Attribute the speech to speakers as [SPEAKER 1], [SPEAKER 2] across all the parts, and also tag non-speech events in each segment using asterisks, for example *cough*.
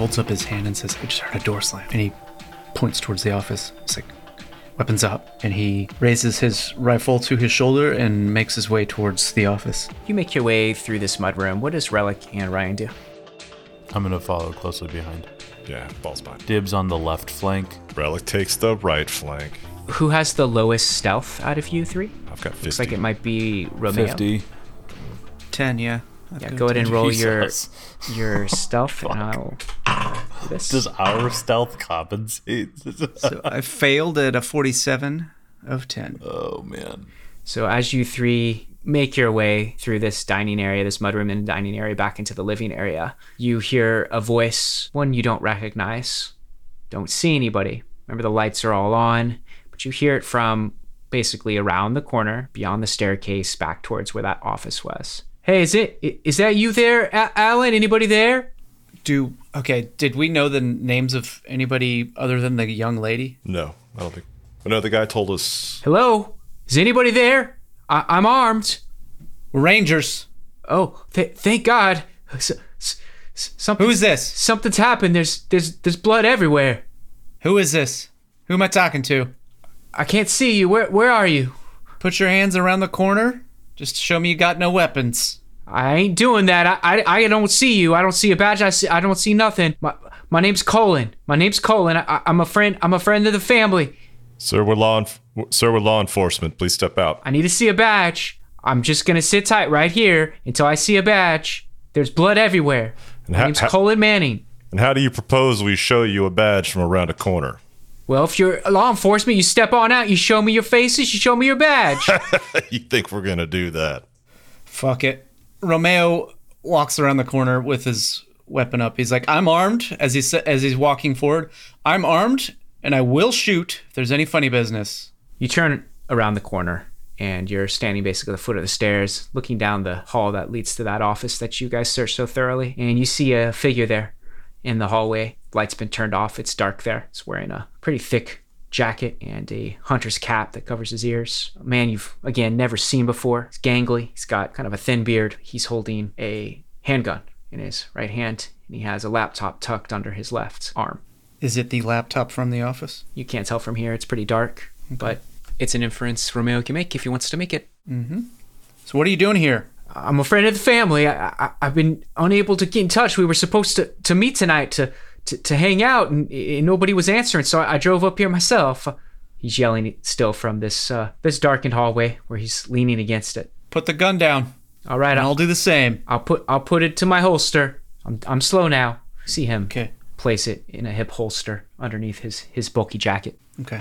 [SPEAKER 1] And Romeo holds up his hand and says, I just heard a door slam. And he points towards the office. He's like, weapons up. And he raises his rifle to his shoulder and makes his way towards the office.
[SPEAKER 2] You make your way through this mudroom. What does Relic and Ryan do?
[SPEAKER 3] I'm gonna follow closely behind.
[SPEAKER 4] Yeah, balls behind.
[SPEAKER 3] Dibs on the left flank.
[SPEAKER 4] Relic takes the right flank.
[SPEAKER 2] Who has the lowest stealth out of you three?
[SPEAKER 4] I've got 50.
[SPEAKER 2] Looks like it might be Romeo.
[SPEAKER 3] 50.
[SPEAKER 1] 10, yeah.
[SPEAKER 2] Yeah, go ahead and *laughs* roll your
[SPEAKER 3] Jesus.
[SPEAKER 2] your *laughs* stealth, and I'll do this.
[SPEAKER 3] Does our stealth compensate? *laughs*
[SPEAKER 1] So I failed at a 47 of 10.
[SPEAKER 3] oh man.
[SPEAKER 2] So as you three make your way through this dining area, this mudroom and dining area, back into the living area, you hear a voice, one you don't recognize, don't see anybody. Remember the lights are all on, but you hear it from basically around the corner, beyond the staircase, back towards where that office was. Hey, is it is that you there, Alan? Anybody there?
[SPEAKER 1] Do, okay, did we know the names of anybody other than the young lady?
[SPEAKER 4] No, I don't think. I know the guy told us.
[SPEAKER 2] Hello? Is anybody there? I- I'm armed.
[SPEAKER 1] Rangers.
[SPEAKER 2] Oh, th- thank God. S- s- s- something.
[SPEAKER 1] Who is this?
[SPEAKER 2] Something's happened. There's there's there's blood everywhere.
[SPEAKER 1] Who is this? Who am I talking to?
[SPEAKER 2] I can't see you. Where where are you?
[SPEAKER 1] Put your hands around the corner. Just show me you got no weapons.
[SPEAKER 2] I ain't doing that. I, I, I don't see you. I don't see a badge. I see. I don't see nothing. My my name's Colin. My name's Colin. I, I'm a friend. I'm a friend of the family.
[SPEAKER 4] Sir, we're law. Enf- sir, we're law enforcement. Please step out.
[SPEAKER 2] I need to see a badge. I'm just gonna sit tight right here until I see a badge. There's blood everywhere.
[SPEAKER 4] And
[SPEAKER 2] My
[SPEAKER 4] ha-
[SPEAKER 2] name's
[SPEAKER 4] ha-
[SPEAKER 2] Colin Manning.
[SPEAKER 4] And how do you propose we show you a badge from around a corner?
[SPEAKER 2] Well, if you're law enforcement, you step on out. You show me your faces. You show me your badge. *laughs*
[SPEAKER 4] you think we're gonna do that?
[SPEAKER 1] Fuck it. Romeo walks around the corner with his weapon up. He's like, "I'm armed." As he as he's walking forward, "I'm armed, and I will shoot if there's any funny business."
[SPEAKER 2] You turn around the corner and you're standing basically at the foot of the stairs, looking down the hall that leads to that office that you guys searched so thoroughly. And you see a figure there in the hallway. Light's been turned off. It's dark there. It's wearing a pretty thick jacket and a hunter's cap that covers his ears. A man you've, again, never seen before. He's gangly. He's got kind of a thin beard. He's holding a handgun in his right hand, and he has a laptop tucked under his left arm.
[SPEAKER 1] Is it the laptop from the office?
[SPEAKER 2] You can't tell from here. It's pretty dark, but it's an inference Romeo can make if he wants to make it. Mm-hmm.
[SPEAKER 1] So what are you doing here?
[SPEAKER 2] I'm a friend of the family. I, I, I've been unable to get in touch. We were supposed to, to meet tonight to, to, to hang out, and, and nobody was answering, so I, I drove up here myself. He's yelling still from this uh, this darkened hallway where he's leaning against it.
[SPEAKER 1] Put the gun down,
[SPEAKER 2] All right, I'll,
[SPEAKER 1] I'll do the same.
[SPEAKER 2] I'll put I'll put it to my holster. I'm I'm slow now. See him
[SPEAKER 1] Okay.
[SPEAKER 2] place it in a hip holster underneath his his bulky jacket.
[SPEAKER 1] Okay.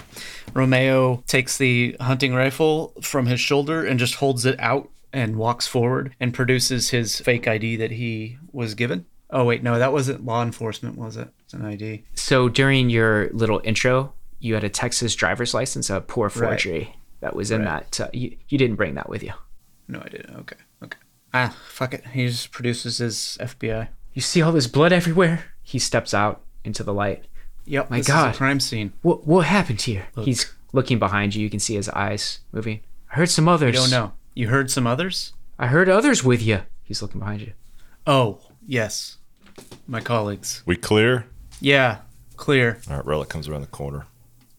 [SPEAKER 1] Romeo takes the hunting rifle from his shoulder and just holds it out and walks forward and produces his fake ID that he was given. Oh wait, no, that wasn't law enforcement, was it? It's an ID.
[SPEAKER 2] So during your little intro, you had a Texas driver's license, a poor forgery that was in
[SPEAKER 1] Right.
[SPEAKER 2] that. Uh, you you didn't bring that with you.
[SPEAKER 1] No, I didn't. Okay. Okay. Ah, fuck it. He just produces his FBI.
[SPEAKER 2] You see all this blood everywhere? He steps out into the light.
[SPEAKER 1] Yep.
[SPEAKER 2] My
[SPEAKER 1] this
[SPEAKER 2] God.
[SPEAKER 1] Is a crime scene.
[SPEAKER 2] What what happened here? He's looking behind you. You can see his eyes moving. I heard some others.
[SPEAKER 1] You don't know. You heard some others?
[SPEAKER 2] I heard others with you. He's looking behind you.
[SPEAKER 1] Oh, yes. My colleagues.
[SPEAKER 4] We clear?
[SPEAKER 1] Yeah, clear.
[SPEAKER 4] All right, Relic comes around the corner.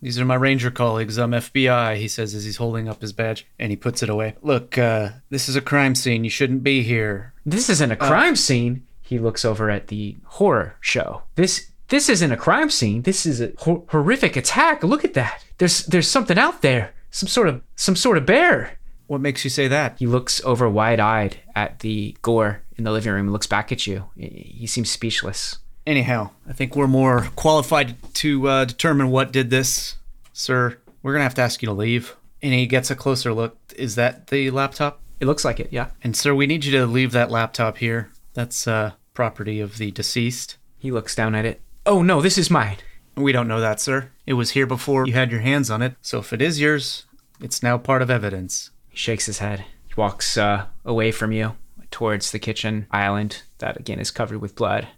[SPEAKER 1] These are my ranger colleagues. I'm FBI, he says as he's holding up his badge and he puts it away. Look, uh, this is a crime scene. You shouldn't be here.
[SPEAKER 2] This isn't a crime scene. He looks over at the horror show. This this isn't a crime scene. This is a hor- horrific attack. Look at that. There's there's something out there. Some sort of some sort of bear.
[SPEAKER 1] What makes you say that?
[SPEAKER 2] He looks over wide-eyed at the gore in the living room looks back at you. He seems speechless.
[SPEAKER 1] Anyhow, I think we're more qualified to uh, determine what did this, sir. We're gonna have to ask you to leave. And he gets a closer look. Is that the laptop?
[SPEAKER 2] It looks like it, yeah.
[SPEAKER 1] And sir, we need you to leave that laptop here. That's uh, property of the deceased.
[SPEAKER 2] He looks down at it. Oh no, this is mine.
[SPEAKER 1] We don't know that, sir. It was here before you had your hands on it. So if it is yours, it's now part of evidence.
[SPEAKER 2] He shakes his head. He walks uh, away from you towards the kitchen island that again is covered with blood.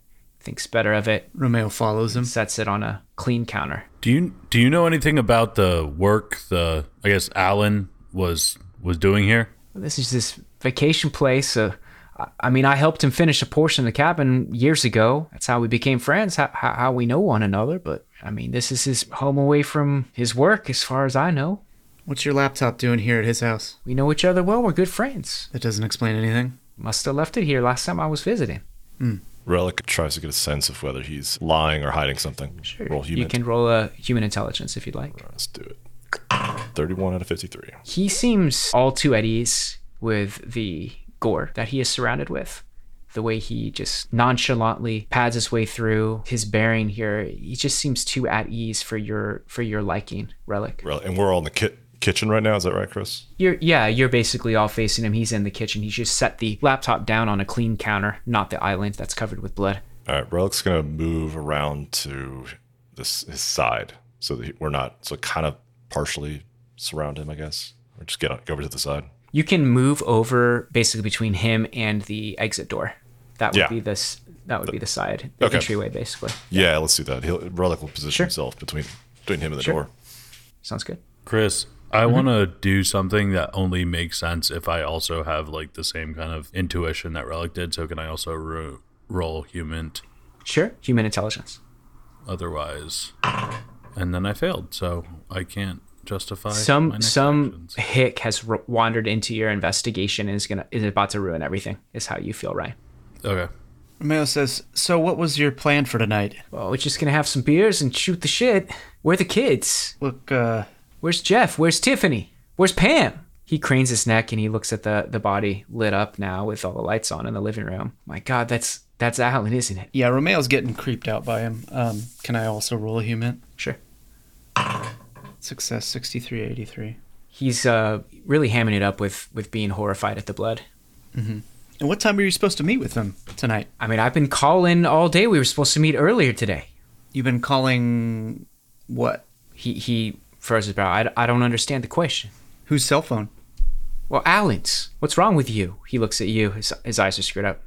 [SPEAKER 2] Thinks better of it.
[SPEAKER 1] Romeo follows him.
[SPEAKER 2] Sets it on a clean counter.
[SPEAKER 3] Do you do you know anything about the work the I guess Alan was was doing here?
[SPEAKER 2] This is this vacation place. Uh, I, I mean, I helped him finish a portion of the cabin years ago. That's how we became friends, how, how, how we know one another. But I mean, this is his home away from his work, as far as I know.
[SPEAKER 1] What's your laptop doing here at his house?
[SPEAKER 2] We know each other well. We're good friends.
[SPEAKER 1] That doesn't explain anything.
[SPEAKER 2] Must have left it here last time I was visiting. Hmm.
[SPEAKER 4] Relic tries to get a sense of whether he's lying or hiding something.
[SPEAKER 2] Sure.
[SPEAKER 4] Roll human.
[SPEAKER 2] You can roll a human intelligence if you'd like.
[SPEAKER 4] Let's do it. 31 out of 53.
[SPEAKER 2] He seems all too at ease with the gore that he is surrounded with. The way he just nonchalantly pads his way through his bearing here, he just seems too at ease for your for your liking, Relic.
[SPEAKER 4] Relic. And we're all in the ki- kitchen right now. Is that right, Chris?
[SPEAKER 2] You're yeah, you're basically all facing him. He's in the kitchen. He's just set the laptop down on a clean counter, not the island that's covered with blood.
[SPEAKER 4] All right. Relic's going to move around to this his side so that he- we're not, so kind of partially surround him, I guess. Or just get, on, go over to the side.
[SPEAKER 2] You can move over basically between him and the exit door. That would
[SPEAKER 4] Yeah.
[SPEAKER 2] be this. That would be the side, the
[SPEAKER 4] Okay.
[SPEAKER 2] entryway, basically.
[SPEAKER 4] Yeah, let's do that. He'll, Relic will position
[SPEAKER 2] Sure.
[SPEAKER 4] himself between between him and the
[SPEAKER 2] Sure.
[SPEAKER 4] door.
[SPEAKER 2] Sounds good.
[SPEAKER 3] Chris, I want to do something that only makes sense if I also have like the same kind of intuition that Relic did. So can I also ro- roll human?
[SPEAKER 2] Sure. Human intelligence.
[SPEAKER 3] Otherwise, and then I failed, so I can't justify my
[SPEAKER 2] some
[SPEAKER 3] next
[SPEAKER 2] some
[SPEAKER 3] actions.
[SPEAKER 2] hick has r- wandered into your investigation and is gonna is about to ruin everything. Is how you feel, right?
[SPEAKER 3] Okay.
[SPEAKER 1] Romeo says, So, what was your plan for tonight?
[SPEAKER 2] Well, we're just gonna have some beers and shoot the shit. Where are the kids?
[SPEAKER 1] Look, uh,
[SPEAKER 2] Where's Jeff? Where's Tiffany? Where's Pam? He cranes his neck and he looks at the the body lit up now with all the lights on in the living room. My God, that's that's Alan, isn't it?
[SPEAKER 1] yeah, Romeo's getting creeped out by him. Um, can I also roll a human?
[SPEAKER 2] Sure.
[SPEAKER 1] Success 6383.
[SPEAKER 2] He's uh really hamming it up with with being horrified at the blood.
[SPEAKER 1] And what time were you supposed to meet with him tonight?
[SPEAKER 2] I mean, I've been calling all day. We were supposed to meet earlier today.
[SPEAKER 1] You've been calling what?
[SPEAKER 2] He he his brow. I, I don't understand the question.
[SPEAKER 1] Whose cell phone?
[SPEAKER 2] Well, Alan's. What's wrong with you? He looks at you. His, his eyes are screwed up.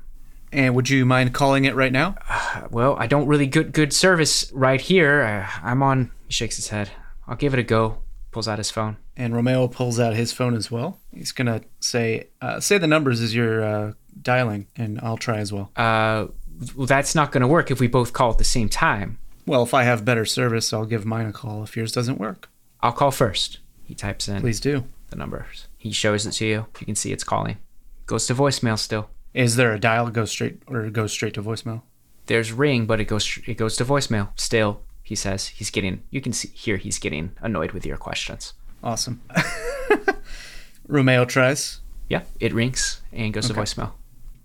[SPEAKER 1] And would you mind calling it right now?
[SPEAKER 2] Uh, Well, I don't really good good service right here. Uh, I'm on. He shakes his head. I'll give it a go. Pulls out his phone.
[SPEAKER 1] And Romeo pulls out his phone as well. He's gonna say, uh, "Say the numbers as you're uh, dialing, and I'll try as well."
[SPEAKER 2] Uh, well, that's not going to work if we both call at the same time.
[SPEAKER 1] Well, if I have better service, I'll give mine a call. If yours doesn't work,
[SPEAKER 2] I'll call first. He types in
[SPEAKER 1] please do.
[SPEAKER 2] the numbers. He shows it to you. You can see it's calling. Goes to voicemail still.
[SPEAKER 1] Is there a dial goes straight or it goes straight to voicemail?
[SPEAKER 2] There's ring, but it goes it goes to voicemail still. He says he's getting. You can see hear he's getting annoyed with your questions.
[SPEAKER 1] Awesome. *laughs* Romeo tries.
[SPEAKER 2] Yeah, it rings and goes to voicemail.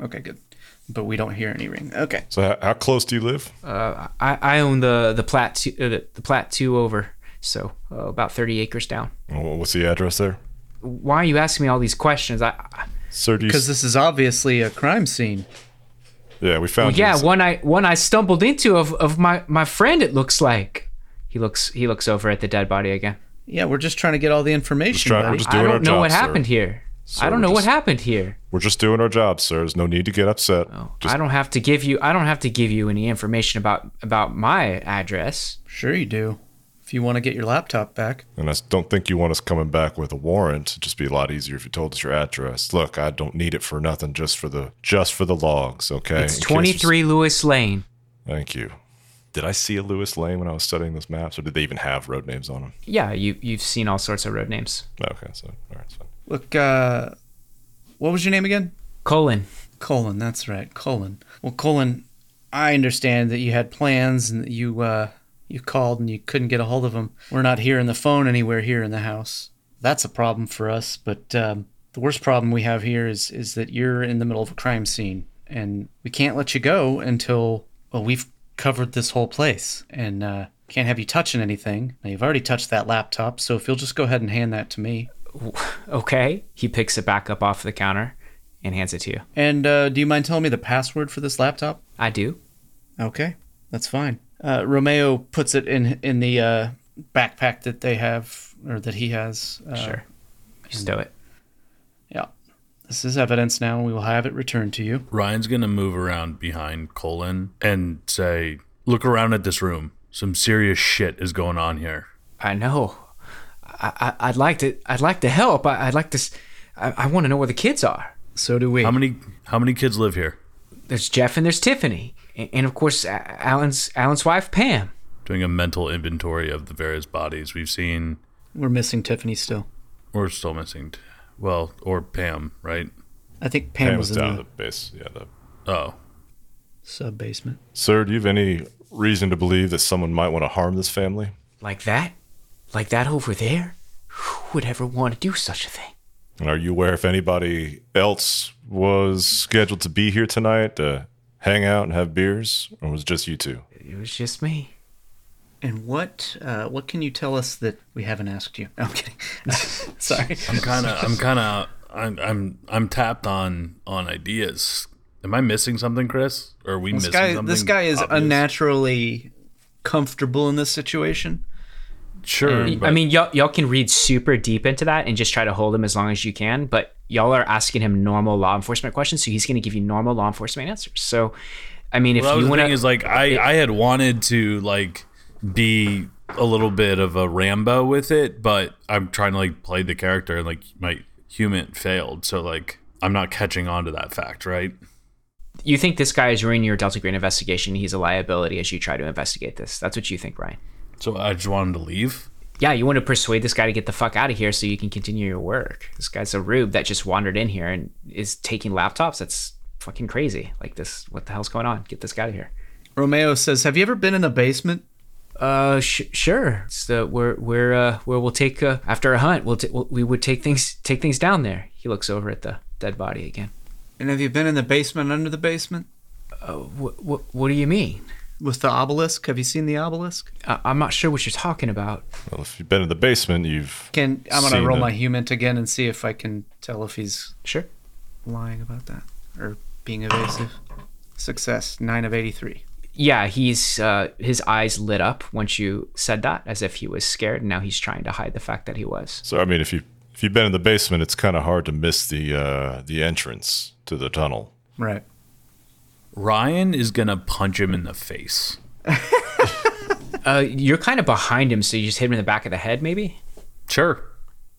[SPEAKER 1] Okay, good. But we don't hear any ring. Okay.
[SPEAKER 4] So, how, how close do you live?
[SPEAKER 2] Uh, I, I own the the plat two, uh, the, the plat two over, so uh, about thirty acres down.
[SPEAKER 4] What's the address there?
[SPEAKER 2] Why are you asking me all these questions? I, I
[SPEAKER 4] Sir,
[SPEAKER 1] Because this is obviously a crime scene.
[SPEAKER 4] yeah, we found
[SPEAKER 2] yeah,
[SPEAKER 4] his-
[SPEAKER 2] one I one I stumbled into of, of my my friend. It looks like he looks he looks over at the dead body again.
[SPEAKER 1] Yeah, we're just trying to get all the information.
[SPEAKER 4] trying- we're
[SPEAKER 1] buddy.
[SPEAKER 4] just
[SPEAKER 2] I don't
[SPEAKER 4] our
[SPEAKER 2] know
[SPEAKER 4] job,
[SPEAKER 2] what
[SPEAKER 4] sir.
[SPEAKER 2] happened here.
[SPEAKER 4] Sir,
[SPEAKER 2] I don't
[SPEAKER 4] we're
[SPEAKER 2] know what happened here.
[SPEAKER 4] We're just doing our job, sir. There's no need to get upset. Just,
[SPEAKER 2] I don't have to give you I don't have to give you any information about about my address.
[SPEAKER 1] Sure, you do. If you want to get your laptop back.
[SPEAKER 4] and I don't think you want us coming back with a warrant. It'd just be a lot easier if you told us your address. Look, I don't need it for nothing, just for the just for the logs. Okay.
[SPEAKER 2] It's
[SPEAKER 4] In
[SPEAKER 2] 23 Lewis Lane.
[SPEAKER 4] Thank you. Did I see a Lewis Lane when I was studying those maps, or did they even have road names on them?
[SPEAKER 2] Yeah, you you've seen all sorts of road names.
[SPEAKER 4] Okay, so all right, it's fine.
[SPEAKER 1] Look, uh, what was your name again?
[SPEAKER 2] Colon.
[SPEAKER 1] Colin, that's right, Colin. Well, Colin, I understand that you had plans and that you uh, you called and you couldn't get a hold of them. We're not hearing the phone anywhere here in the house. That's a problem for us. But um, the worst problem we have here is is that you're in the middle of a crime scene and we can't let you go until well we've covered this whole place and uh, can't have you touching anything. Now you've already touched that laptop, so if you'll just go ahead and hand that to me.
[SPEAKER 2] Okay. He picks it back up off the counter and hands it to you.
[SPEAKER 1] And uh, do you mind telling me the password for this laptop?
[SPEAKER 2] I do.
[SPEAKER 1] Okay, that's fine. Uh, Romeo puts it in in the uh, backpack that they have or that he has. Uh,
[SPEAKER 2] Sure. You stow it.
[SPEAKER 1] Yeah. This is evidence now. We will have it returned to you.
[SPEAKER 3] Ryan's gonna move around behind Colin and say, "Look around at this room. Some serious shit is going on here."
[SPEAKER 2] I know. I, I, I'd like to. I'd like to help. I, I'd like to. I, I want to know where the kids are.
[SPEAKER 1] So do we.
[SPEAKER 3] How many how many kids live here?
[SPEAKER 2] There's Jeff and there's Tiffany, and, and of course Alan's Alan's wife Pam.
[SPEAKER 3] Doing a mental inventory of the various bodies we've seen.
[SPEAKER 1] We're missing Tiffany still.
[SPEAKER 3] We're still missing. t- Well, or Pam, right?
[SPEAKER 1] I think Pam,
[SPEAKER 4] Pam
[SPEAKER 1] was,
[SPEAKER 4] was
[SPEAKER 1] in
[SPEAKER 4] down
[SPEAKER 1] the
[SPEAKER 4] the base. Yeah. The,
[SPEAKER 3] Oh,
[SPEAKER 1] sub basement.
[SPEAKER 4] sir, do you have any reason to believe that someone might want to harm this family?
[SPEAKER 2] Like that? Like that over there? Who would ever want to do such a thing?
[SPEAKER 4] And are you aware if anybody else was scheduled to be here tonight to hang out and have beers, or was it just you two?
[SPEAKER 2] It was just me.
[SPEAKER 1] And what uh, what can you tell us that we haven't asked you? No, I'm kidding. *laughs* Sorry.
[SPEAKER 3] I'm kind of I'm kind of I'm I'm I'm tapped on on ideas. Am I missing something, Chris? Or are we
[SPEAKER 1] This
[SPEAKER 3] missing
[SPEAKER 1] guy
[SPEAKER 3] something?
[SPEAKER 1] this guy is
[SPEAKER 3] obvious?
[SPEAKER 1] unnaturally comfortable in this situation.
[SPEAKER 3] Sure,
[SPEAKER 2] I mean, y'all, y'all can read super deep into that and just try to hold him as long as you can, but y'all are asking him normal law enforcement questions, so he's going to give you normal law enforcement answers. So, I mean, if
[SPEAKER 3] Well, was
[SPEAKER 2] you want to,
[SPEAKER 3] is like I I had wanted to like be a little bit of a Rambo with it, but I'm trying to like play the character and like my human failed, so like I'm not catching on to that fact, right?
[SPEAKER 2] you think this guy is ruining your Delta Green investigation, he's a liability as you try to investigate this. That's what you think, Ryan.
[SPEAKER 3] So I just wanted to leave.
[SPEAKER 2] Yeah, you want to persuade this guy to get the fuck out of here so you can continue your work. This guy's a rube that just wandered in here and is taking laptops. That's fucking crazy. Like this, what the hell's going on? Get this guy out of here.
[SPEAKER 1] Romeo says, "Have you ever been in a basement?"
[SPEAKER 2] Uh, sh- sure. It's the where where uh where we'll take uh, after a hunt. We'll, t- we'll we would take things take things down there. He looks over at the dead body again.
[SPEAKER 1] And have you been in the basement under the basement Uh,
[SPEAKER 2] What what what do you mean?
[SPEAKER 1] With the obelisk? Have you seen the obelisk?
[SPEAKER 2] I- I'm not sure what you're talking about.
[SPEAKER 4] Well, if you've been in the basement, you've
[SPEAKER 1] Can I'm gonna
[SPEAKER 4] Seen
[SPEAKER 1] roll
[SPEAKER 4] it.
[SPEAKER 1] my human again and see if I can tell if he's
[SPEAKER 2] Sure.
[SPEAKER 1] lying about that or being evasive. Success nine of eighty-three.
[SPEAKER 2] Yeah, he's uh his eyes lit up once you said that, as if he was scared, and now he's trying to hide the fact that he was.
[SPEAKER 4] so. I mean, if you if you've been in the basement, it's kind of hard to miss the uh, the entrance to the tunnel.
[SPEAKER 1] Right.
[SPEAKER 3] Ryan is gonna punch him in the face. *laughs*
[SPEAKER 2] Uh, you're kind of behind him, so you just hit him in the back of the head, maybe.
[SPEAKER 3] Sure.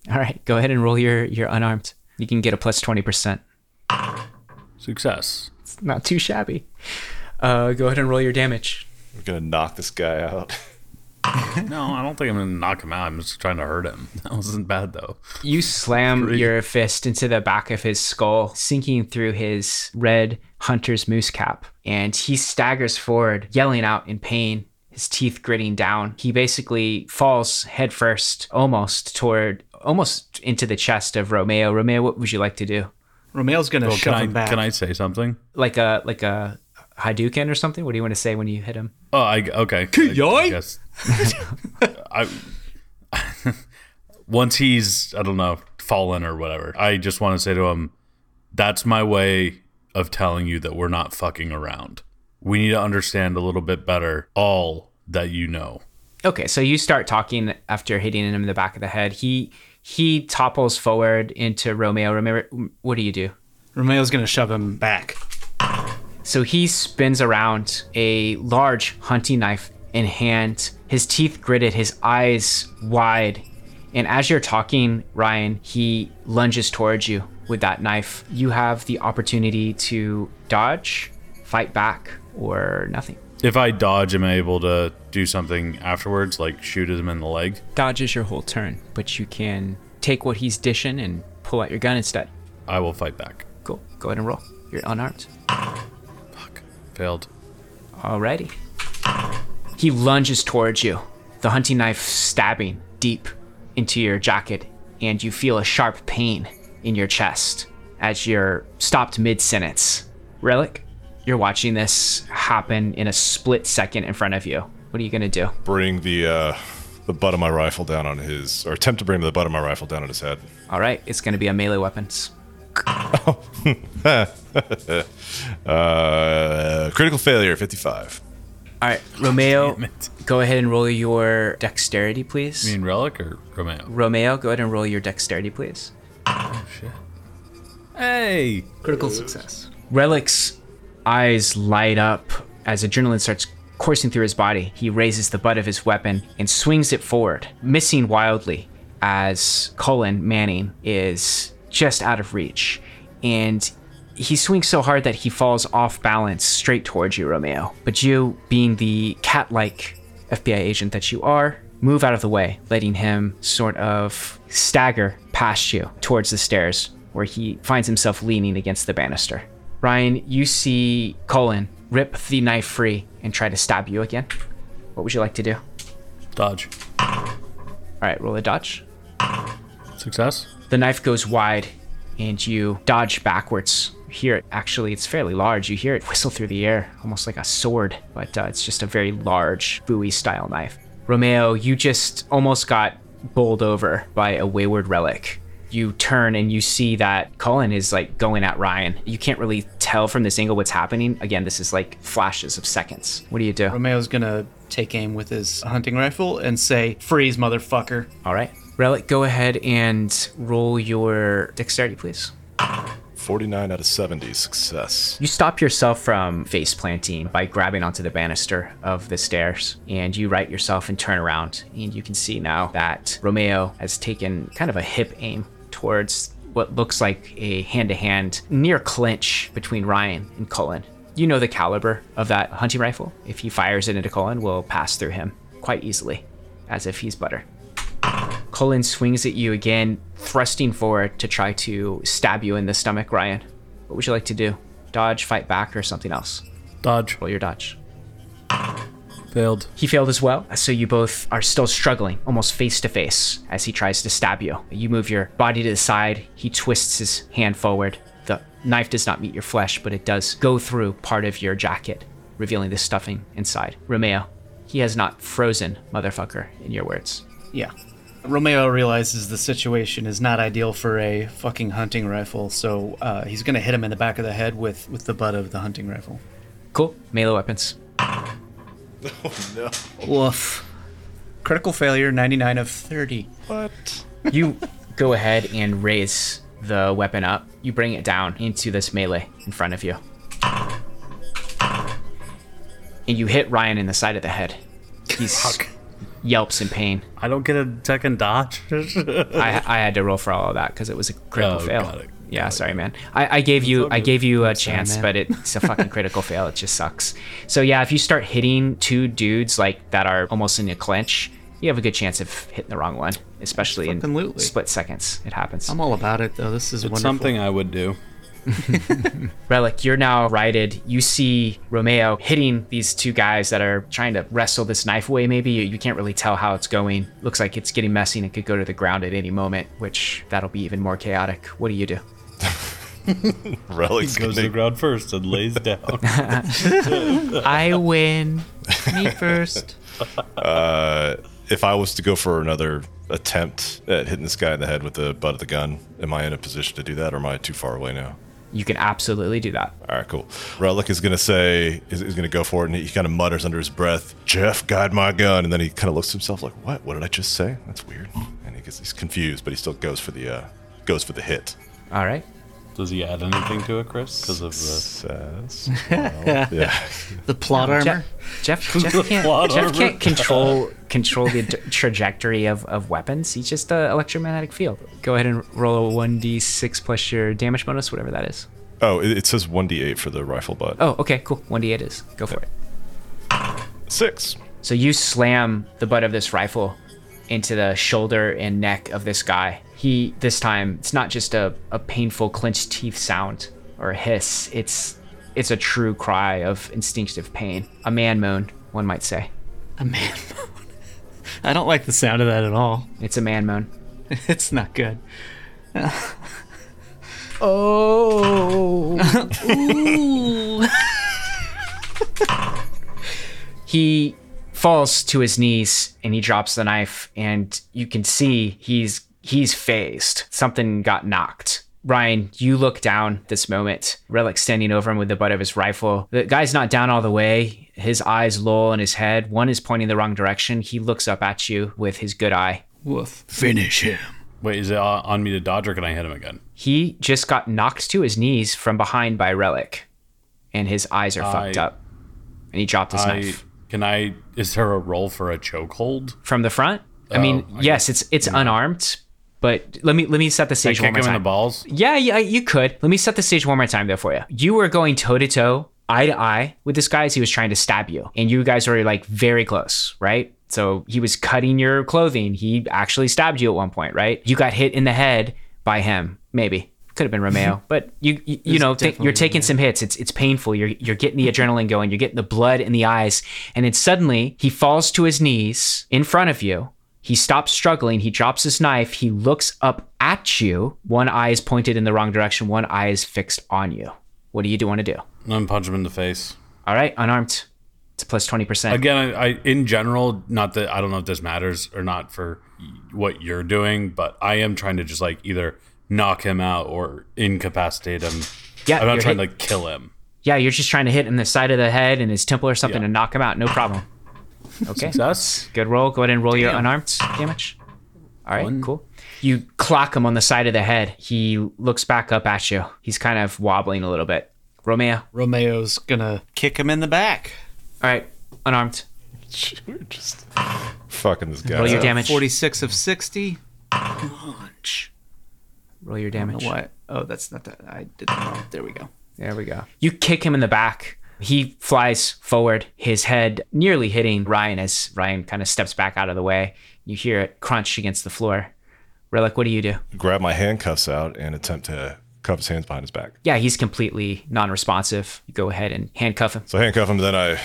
[SPEAKER 2] All right, go ahead and roll your your unarmed. You can get a plus twenty percent.
[SPEAKER 3] Success.
[SPEAKER 2] It's not too shabby. Uh, go ahead and roll your damage.
[SPEAKER 4] We're gonna knock this guy out. *laughs*
[SPEAKER 3] No, I don't think I'm gonna knock him out. I'm just trying to hurt him. *laughs* That wasn't bad though.
[SPEAKER 2] You slam
[SPEAKER 3] Three.
[SPEAKER 2] your fist into the back of his skull, sinking through his red hunter's moose cap, and he staggers forward, yelling out in pain, his teeth gritting down. He basically falls headfirst, almost toward, almost into the chest of Romeo. Romeo, what would you like to do?
[SPEAKER 1] Romeo's gonna
[SPEAKER 3] Well,
[SPEAKER 1] shove
[SPEAKER 3] can I
[SPEAKER 1] him back.
[SPEAKER 3] can I say something?
[SPEAKER 2] Like a like a Hadouken or something? What do you want to say when you hit him?
[SPEAKER 3] Oh, I okay. I, I guess. *laughs* I once he's I don't know fallen or whatever. I just want to say to him, that's my way of telling you that we're not fucking around. We need to understand a little bit better all that you know.
[SPEAKER 2] Okay, so you start talking after hitting him in the back of the head. He he topples forward into Romeo. Romeo, what do you do?
[SPEAKER 1] Romeo's gonna shove him back.
[SPEAKER 2] So he spins around, a large hunting knife in hand, his teeth gritted, his eyes wide. And as you're talking, Ryan, he lunges towards you with that knife. You have the opportunity to dodge, fight back, or nothing.
[SPEAKER 3] If I dodge, am I able to do something afterwards, like shoot him in the leg?
[SPEAKER 2] Dodge is your whole turn, but you can take what he's dishing and pull out your gun instead.
[SPEAKER 3] I will fight back.
[SPEAKER 2] Cool. Go ahead and roll. You're unarmed.
[SPEAKER 3] Fuck. Failed.
[SPEAKER 2] Alrighty. He lunges towards you, the hunting knife stabbing deep into your jacket, and you feel a sharp pain in your chest as you're stopped mid sentence. Relic, you're watching this happen in a split second in front of you. What are you gonna do?
[SPEAKER 4] Bring the uh, the butt of my rifle down on his, or attempt to bring the butt of my rifle down on his head.
[SPEAKER 2] All right, it's gonna be a melee weapons. *laughs*
[SPEAKER 4] Uh, critical failure, fifty-five.
[SPEAKER 2] All right, Romeo, go ahead and roll your dexterity, please.
[SPEAKER 3] You mean Relic or Romeo?
[SPEAKER 2] Romeo, go ahead and roll your dexterity, please.
[SPEAKER 3] Oh, hey!
[SPEAKER 1] Critical success.
[SPEAKER 2] Relic's eyes light up as adrenaline starts coursing through his body. He raises the butt of his weapon and swings it forward, missing wildly as Colin Manning is just out of reach. and he swings so hard that he falls off balance straight towards you, Romeo. But you, being the cat like FBI agent that you are, move out of the way, letting him sort of stagger past you towards the stairs, where he finds himself leaning against the banister. Ryan, you see Colin rip the knife free and try to stab you again. What would you like to do?
[SPEAKER 3] Dodge.
[SPEAKER 2] All right, roll a dodge.
[SPEAKER 3] Success.
[SPEAKER 2] The knife goes wide and you dodge backwards. You hear it, actually, it's fairly large. You hear it whistle through the air, almost like a sword, but uh, it's just a very large Bowie style knife. Romeo, you just almost got bowled over by a wayward relic. You turn and you see that Colin is like going at Ryan. You can't really tell from this angle what's happening. Again, this is like flashes of seconds. What do you do?
[SPEAKER 1] Romeo's gonna take aim with his hunting rifle and say, "Freeze, motherfucker!"
[SPEAKER 2] All right. Relic, go ahead and roll your dexterity, please.
[SPEAKER 4] 49 out of 70, success.
[SPEAKER 2] You stop yourself from face planting by grabbing onto the banister of the stairs, and you right yourself and turn around, and you can see now that Romeo has taken kind of a hip aim towards what looks like a hand-to-hand near clinch between Ryan and Cullen. You know the caliber of that hunting rifle. If he fires it into Cullen, will pass through him quite easily, as if he's butter. Cullen swings at you again, thrusting forward to try to stab you in the stomach, Ryan. What would you like to do? Dodge, fight back, or something else?
[SPEAKER 3] Dodge.
[SPEAKER 2] Roll your dodge.
[SPEAKER 3] Failed.
[SPEAKER 2] He failed as well, so you both are still struggling, almost face to face, as he tries to stab you. You move your body to the side, he twists his hand forward. The knife does not meet your flesh, but it does go through part of your jacket, revealing the stuffing inside. Romeo, he has not frozen, motherfucker, in your words.
[SPEAKER 1] Yeah. Romeo realizes the situation is not ideal for a fucking hunting rifle, so uh, he's gonna hit him in the back of the head with with the butt of the hunting rifle.
[SPEAKER 2] Cool, melee weapons.
[SPEAKER 4] Oh, no.
[SPEAKER 1] Woof. Critical failure, 99 of 30.
[SPEAKER 4] What?
[SPEAKER 2] You go ahead and raise the weapon up. You bring it down into this melee in front of you. And you hit Ryan in the side of the head. He's yelps in pain.
[SPEAKER 3] I don't get a second dodge. *laughs*
[SPEAKER 2] I, I had to roll for all of that because it was a critical
[SPEAKER 3] Oh,
[SPEAKER 2] fail.
[SPEAKER 3] got it.
[SPEAKER 2] Yeah, sorry, man. I, I gave you I gave you a
[SPEAKER 1] sorry,
[SPEAKER 2] chance,
[SPEAKER 1] man.
[SPEAKER 2] but it's a fucking *laughs* critical fail. It just sucks. So yeah, if you start hitting two dudes like that are almost in a clinch, you have a good chance of hitting the wrong one, especially in split seconds. It happens.
[SPEAKER 1] I'm all about it, though. This is
[SPEAKER 3] it's
[SPEAKER 1] wonderful.
[SPEAKER 3] something I would do. *laughs*
[SPEAKER 2] Relic, you're now righted. You see Romeo hitting these two guys that are trying to wrestle this knife away, maybe. You, you can't really tell how it's going. Looks like it's getting messy and it could go to the ground at any moment, which that'll be even more chaotic. What do you do? *laughs*
[SPEAKER 4] Relic's
[SPEAKER 3] Goes to the ground first and lays *laughs* down.
[SPEAKER 2] I win. Me first.
[SPEAKER 4] uh, if I was to go for another attempt at hitting this guy in the head with the butt of the gun, am I in a position to do that or am I too far away now?
[SPEAKER 2] You can absolutely do that.
[SPEAKER 4] All right, cool. Relic is going to say, is, is going to go for it, and he, kind of mutters under his breath, Jeff, guide my gun. And then he kind of looks at himself like, what? What did I just say? That's weird. And he gets he's confused, but he still goes for the uh, goes for the hit.
[SPEAKER 2] All right.
[SPEAKER 3] Does he add anything to it, Chris? Because of the.
[SPEAKER 4] Says, *laughs* well, yeah. *laughs*
[SPEAKER 1] The plot um, armor?
[SPEAKER 2] Jeff, *laughs* Jeff, Jeff can't,
[SPEAKER 3] Plot
[SPEAKER 2] Jeff
[SPEAKER 3] armor.
[SPEAKER 2] can't control control the d- trajectory of, of weapons. He's just an electromagnetic field. Go ahead and roll a 1d6 plus your damage bonus, whatever that is.
[SPEAKER 4] Oh, it, it says 1d8 for the rifle butt.
[SPEAKER 2] Oh, okay, cool. 1d8 is. Go for it.
[SPEAKER 4] Six.
[SPEAKER 2] So you slam the butt of this rifle into the shoulder and neck of this guy. He, this time, it's not just a, a painful clenched teeth sound or a hiss. It's it's a true cry of instinctive pain. A man moan, one might say.
[SPEAKER 1] A man *laughs* moan. I don't like the sound of that at all.
[SPEAKER 2] It's a man moan. *laughs*
[SPEAKER 1] It's not good. *laughs*
[SPEAKER 2] Oh. he falls to his knees and he drops the knife and you can see he's he's fazed. Something got knocked. Ryan, you look down this moment. Relic standing over him with the butt of his rifle. The guy's not down all the way. His eyes low in his head. One is pointing the wrong direction. He looks up at you with his good eye.
[SPEAKER 1] Woof. Finish him.
[SPEAKER 3] Wait, is it on on me to dodge or can I hit him again?
[SPEAKER 2] He just got knocked to his knees from behind by Relic, and his eyes are fucked up. And he dropped his
[SPEAKER 3] I
[SPEAKER 2] knife
[SPEAKER 3] can I. Is there a roll for a chokehold?
[SPEAKER 2] from the front. I oh, mean,
[SPEAKER 3] Oh, I
[SPEAKER 2] yes, it's it's unarmed, But let me let me set the
[SPEAKER 3] I
[SPEAKER 2] stage
[SPEAKER 3] kick
[SPEAKER 2] one more time.
[SPEAKER 3] the balls.
[SPEAKER 2] Yeah, yeah, you could. Let me set the stage one more time there for you. You were going toe to toe, eye to eye with this guy as he was trying to stab you, and you guys were like very close, right? So he was cutting your clothing. He actually stabbed you at one point, right? You got hit in the head by him, maybe. Could have been Romeo, mm-hmm. but you you, you know th- you're taking some hits. It's it's painful. You're you're getting the adrenaline going. You're getting the blood in the eyes, and then suddenly he falls to his knees in front of you. He stops struggling. He drops his knife. He looks up at you. One eye is pointed in the wrong direction. One eye is fixed on you. What do you do want to do?
[SPEAKER 3] Then punch him in the face.
[SPEAKER 2] All right, unarmed. It's plus twenty percent.
[SPEAKER 3] Again, I, I in general, not that I don't know if this matters or not for what you're doing, but I am trying to just like either knock him out or incapacitate him.
[SPEAKER 2] Yeah,
[SPEAKER 3] I'm not trying
[SPEAKER 2] hit-
[SPEAKER 3] to like kill him.
[SPEAKER 2] Yeah, you're just trying to hit him in the side of the head and his temple or something
[SPEAKER 3] Yeah.
[SPEAKER 2] and knock him out. No problem. Okay.
[SPEAKER 3] Success.
[SPEAKER 2] Good roll. Go ahead and roll your
[SPEAKER 3] Damn.
[SPEAKER 2] unarmed damage. All right,
[SPEAKER 3] One.
[SPEAKER 2] cool. You clock him on the side of the head. He looks back up at you. He's kind of wobbling a little bit. Romeo.
[SPEAKER 1] Romeo's gonna kick him in the back.
[SPEAKER 2] All right, unarmed.
[SPEAKER 4] We're just fucking this guy.
[SPEAKER 2] Roll your
[SPEAKER 4] up.
[SPEAKER 2] damage.
[SPEAKER 1] 46 of 60. Punch.
[SPEAKER 2] Roll your damage.
[SPEAKER 1] What? Oh, that's not that. I did that wrong. There we go.
[SPEAKER 2] There we go. You kick him in the back. He flies forward, his head nearly hitting Ryan as Ryan kind of steps back out of the way. You hear it crunch against the floor. Relic, what do you do?
[SPEAKER 4] Grab my handcuffs out and attempt to cuff his hands behind his back.
[SPEAKER 2] Yeah, he's completely non responsive. You go ahead and handcuff him.
[SPEAKER 4] So handcuff him, then I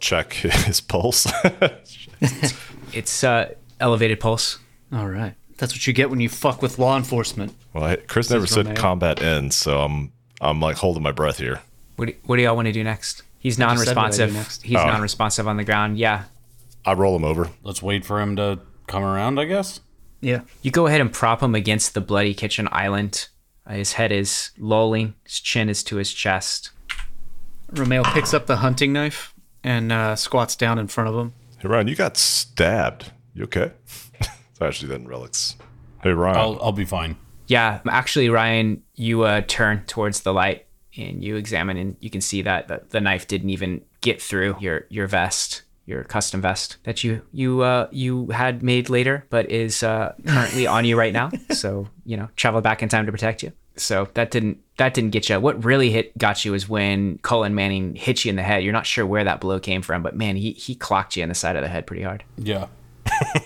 [SPEAKER 4] check his pulse. *laughs*
[SPEAKER 2] It's uh, elevated pulse.
[SPEAKER 1] All right. That's what you get when you fuck with law enforcement.
[SPEAKER 4] well, I, Chris never said
[SPEAKER 1] Romeo.
[SPEAKER 4] combat ends, so I'm I'm like holding my breath here.
[SPEAKER 2] What do, what do y'all want to do next? He's
[SPEAKER 1] just said what I do
[SPEAKER 2] non-responsive.
[SPEAKER 1] next.
[SPEAKER 2] He's
[SPEAKER 4] Oh.
[SPEAKER 2] non-responsive on the ground. Yeah.
[SPEAKER 4] I roll him over.
[SPEAKER 3] Let's wait for him to come around. I guess.
[SPEAKER 1] Yeah.
[SPEAKER 2] You go ahead and prop him against the bloody kitchen island. Uh, his head is lolling. His chin is to his chest.
[SPEAKER 1] Romeo picks up the hunting knife and uh, squats down in front of him.
[SPEAKER 4] Hey Ryan, you got stabbed. You okay? *laughs* it's actually then relics. Hey Ryan.
[SPEAKER 3] I'll I'll be fine.
[SPEAKER 2] Yeah, actually, Ryan, you uh, turn towards the light and you examine, and you can see that the, the knife didn't even get through your your vest, your custom vest that you you uh, you had made later, but is uh, currently on you right now. *laughs* So you know, travel back in time to protect you. So that didn't that didn't get you. What really hit got you is when Cullen Manning hit you in the head. You're not sure where that blow came from, but man, he he clocked you in the side of the head pretty hard.
[SPEAKER 3] Yeah.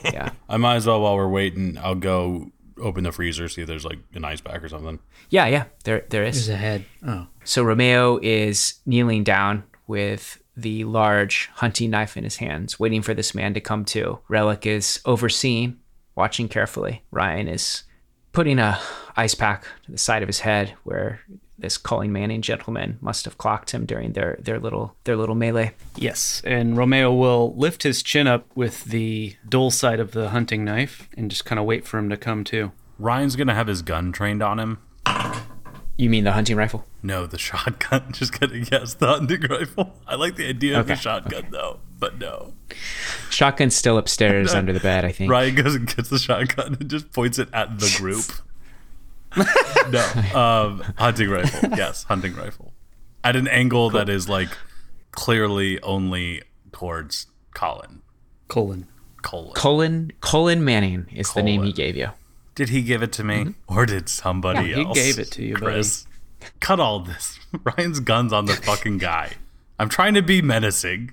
[SPEAKER 2] Yeah. *laughs*
[SPEAKER 3] I might as well while we're waiting. I'll go open the freezer, see if there's like an ice pack or something.
[SPEAKER 2] Yeah, yeah, there there is.
[SPEAKER 1] There's a head. Oh.
[SPEAKER 2] So Romeo is kneeling down with the large hunting knife in his hands, waiting for this man to come to. Relic is overseeing, watching carefully. Ryan is putting a ice pack to the side of his head where this Colleen Manning gentleman must have clocked him during their, their little their little melee.
[SPEAKER 1] Yes. And Romeo will lift his chin up with the dull side of the hunting knife and just kind of wait for him to come to.
[SPEAKER 3] Ryan's gonna have his gun trained on him.
[SPEAKER 2] You mean the hunting rifle?
[SPEAKER 3] No, the *laughs* shotgun. *laughs* Just kidding. Yes, the hunting rifle. I like the idea of the
[SPEAKER 2] Okay,
[SPEAKER 3] shotgun though, but no.
[SPEAKER 2] Shotgun's still upstairs *laughs* under the bed, I think.
[SPEAKER 3] Ryan goes and gets the shotgun and just points it at the group. No, um, hunting rifle. Yes, hunting rifle. At an angle that is like clearly only towards Colin.
[SPEAKER 1] Colon.
[SPEAKER 3] Colin.
[SPEAKER 2] Colin Colin Manning is the name he gave you.
[SPEAKER 3] Did he give it to me, or did somebody
[SPEAKER 1] Yeah, he
[SPEAKER 3] else?
[SPEAKER 1] gave it to you, buddy.
[SPEAKER 3] Chris. Cut all this. *laughs* Ryan's guns on the fucking guy. I'm trying to be menacing.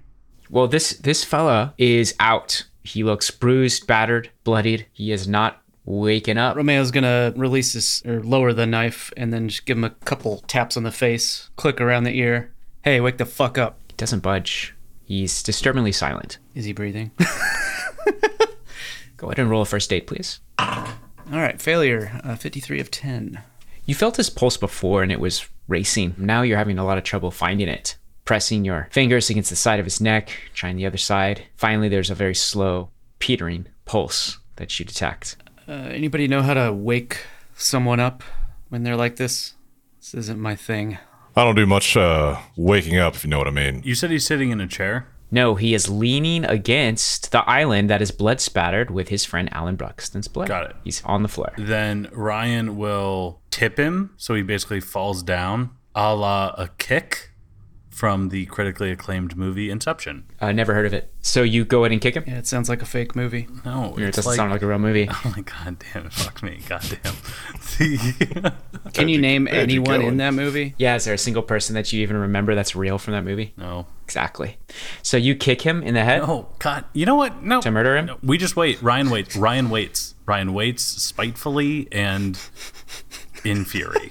[SPEAKER 2] Well, this this fella is out. He looks bruised, battered, bloodied. He is not waking up.
[SPEAKER 1] Romeo's gonna release his or lower the knife and then just give him a couple taps on the face, click around the ear. Hey, wake the fuck up.
[SPEAKER 2] He doesn't budge. He's disturbingly silent.
[SPEAKER 1] Is he breathing? *laughs* *laughs*
[SPEAKER 2] Go ahead and roll a first aid, please.
[SPEAKER 1] All right, failure. Uh, 53 of 10.
[SPEAKER 2] You felt his pulse before and it was racing. Now you're having a lot of trouble finding it. Pressing your fingers against the side of his neck, trying the other side. Finally, there's a very slow, petering pulse that you detect.
[SPEAKER 1] Uh, anybody know how to wake someone up when they're like this? This isn't my thing.
[SPEAKER 4] I don't do much uh, waking up, if you know what I mean.
[SPEAKER 3] You said he's sitting in a chair.
[SPEAKER 2] No, he is leaning against the island that is blood spattered with his friend Alan Bruxton's blood.
[SPEAKER 3] Got it.
[SPEAKER 2] He's on the floor.
[SPEAKER 3] Then Ryan will tip him so he basically falls down, a la a kick from the critically acclaimed movie Inception.
[SPEAKER 2] I never heard of it. So you go ahead and kick him?
[SPEAKER 1] Yeah, it sounds like a fake movie.
[SPEAKER 3] No,
[SPEAKER 2] It doesn't
[SPEAKER 3] like,
[SPEAKER 2] sound like a real movie. *laughs*
[SPEAKER 3] Oh my god damn it, *laughs* fuck me, god damn. The- *laughs*
[SPEAKER 1] Can you name
[SPEAKER 4] How'd you
[SPEAKER 1] anyone
[SPEAKER 4] go?
[SPEAKER 1] in that movie?
[SPEAKER 2] Yeah, is there a single person that you even remember that's real from that movie?
[SPEAKER 3] no.
[SPEAKER 2] Exactly. So you kick him in the head
[SPEAKER 3] Oh god. You know what? No.
[SPEAKER 2] to murder him?
[SPEAKER 3] No, we just wait. Ryan waits. Ryan waits. Ryan waits spitefully and in fury.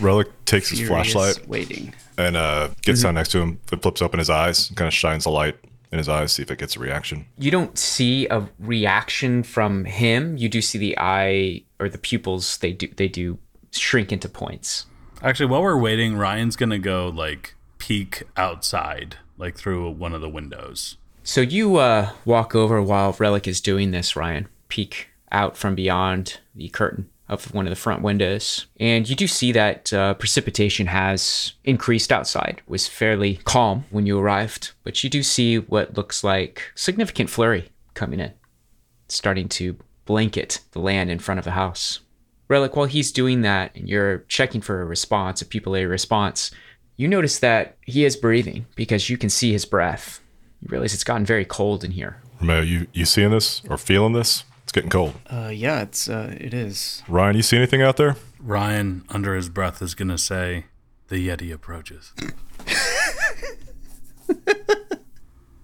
[SPEAKER 4] Relic takes his flashlight
[SPEAKER 1] Waiting.
[SPEAKER 4] And uh, gets down next to him, f- flips open his eyes, kind of shines the light in his eyes, see if it gets a reaction.
[SPEAKER 2] You don't see a reaction from him. You do see the eye or the pupils. They do they do shrink into points.
[SPEAKER 3] Actually, while we're waiting, Ryan's gonna go like peek outside, like through one of the windows.
[SPEAKER 2] So you uh, walk over while Relic is doing this, Ryan. Peek out from beyond the curtain of one of the front windows, and you do see that uh, precipitation has increased outside. It was fairly calm when you arrived, but you do see what looks like significant flurry coming in, starting to blanket the land in front of the house. Relic, while he's doing that, and you're checking for a response, a pupillary response, you notice that he is breathing because you can see his breath. You realize it's gotten very cold in here.
[SPEAKER 4] Romeo, you, you seeing this or feeling this? It's getting cold.
[SPEAKER 1] Uh, yeah, it's uh, it is.
[SPEAKER 4] Ryan, you see anything out there?
[SPEAKER 3] Ryan, under his breath, is gonna say, "The Yeti approaches." *laughs*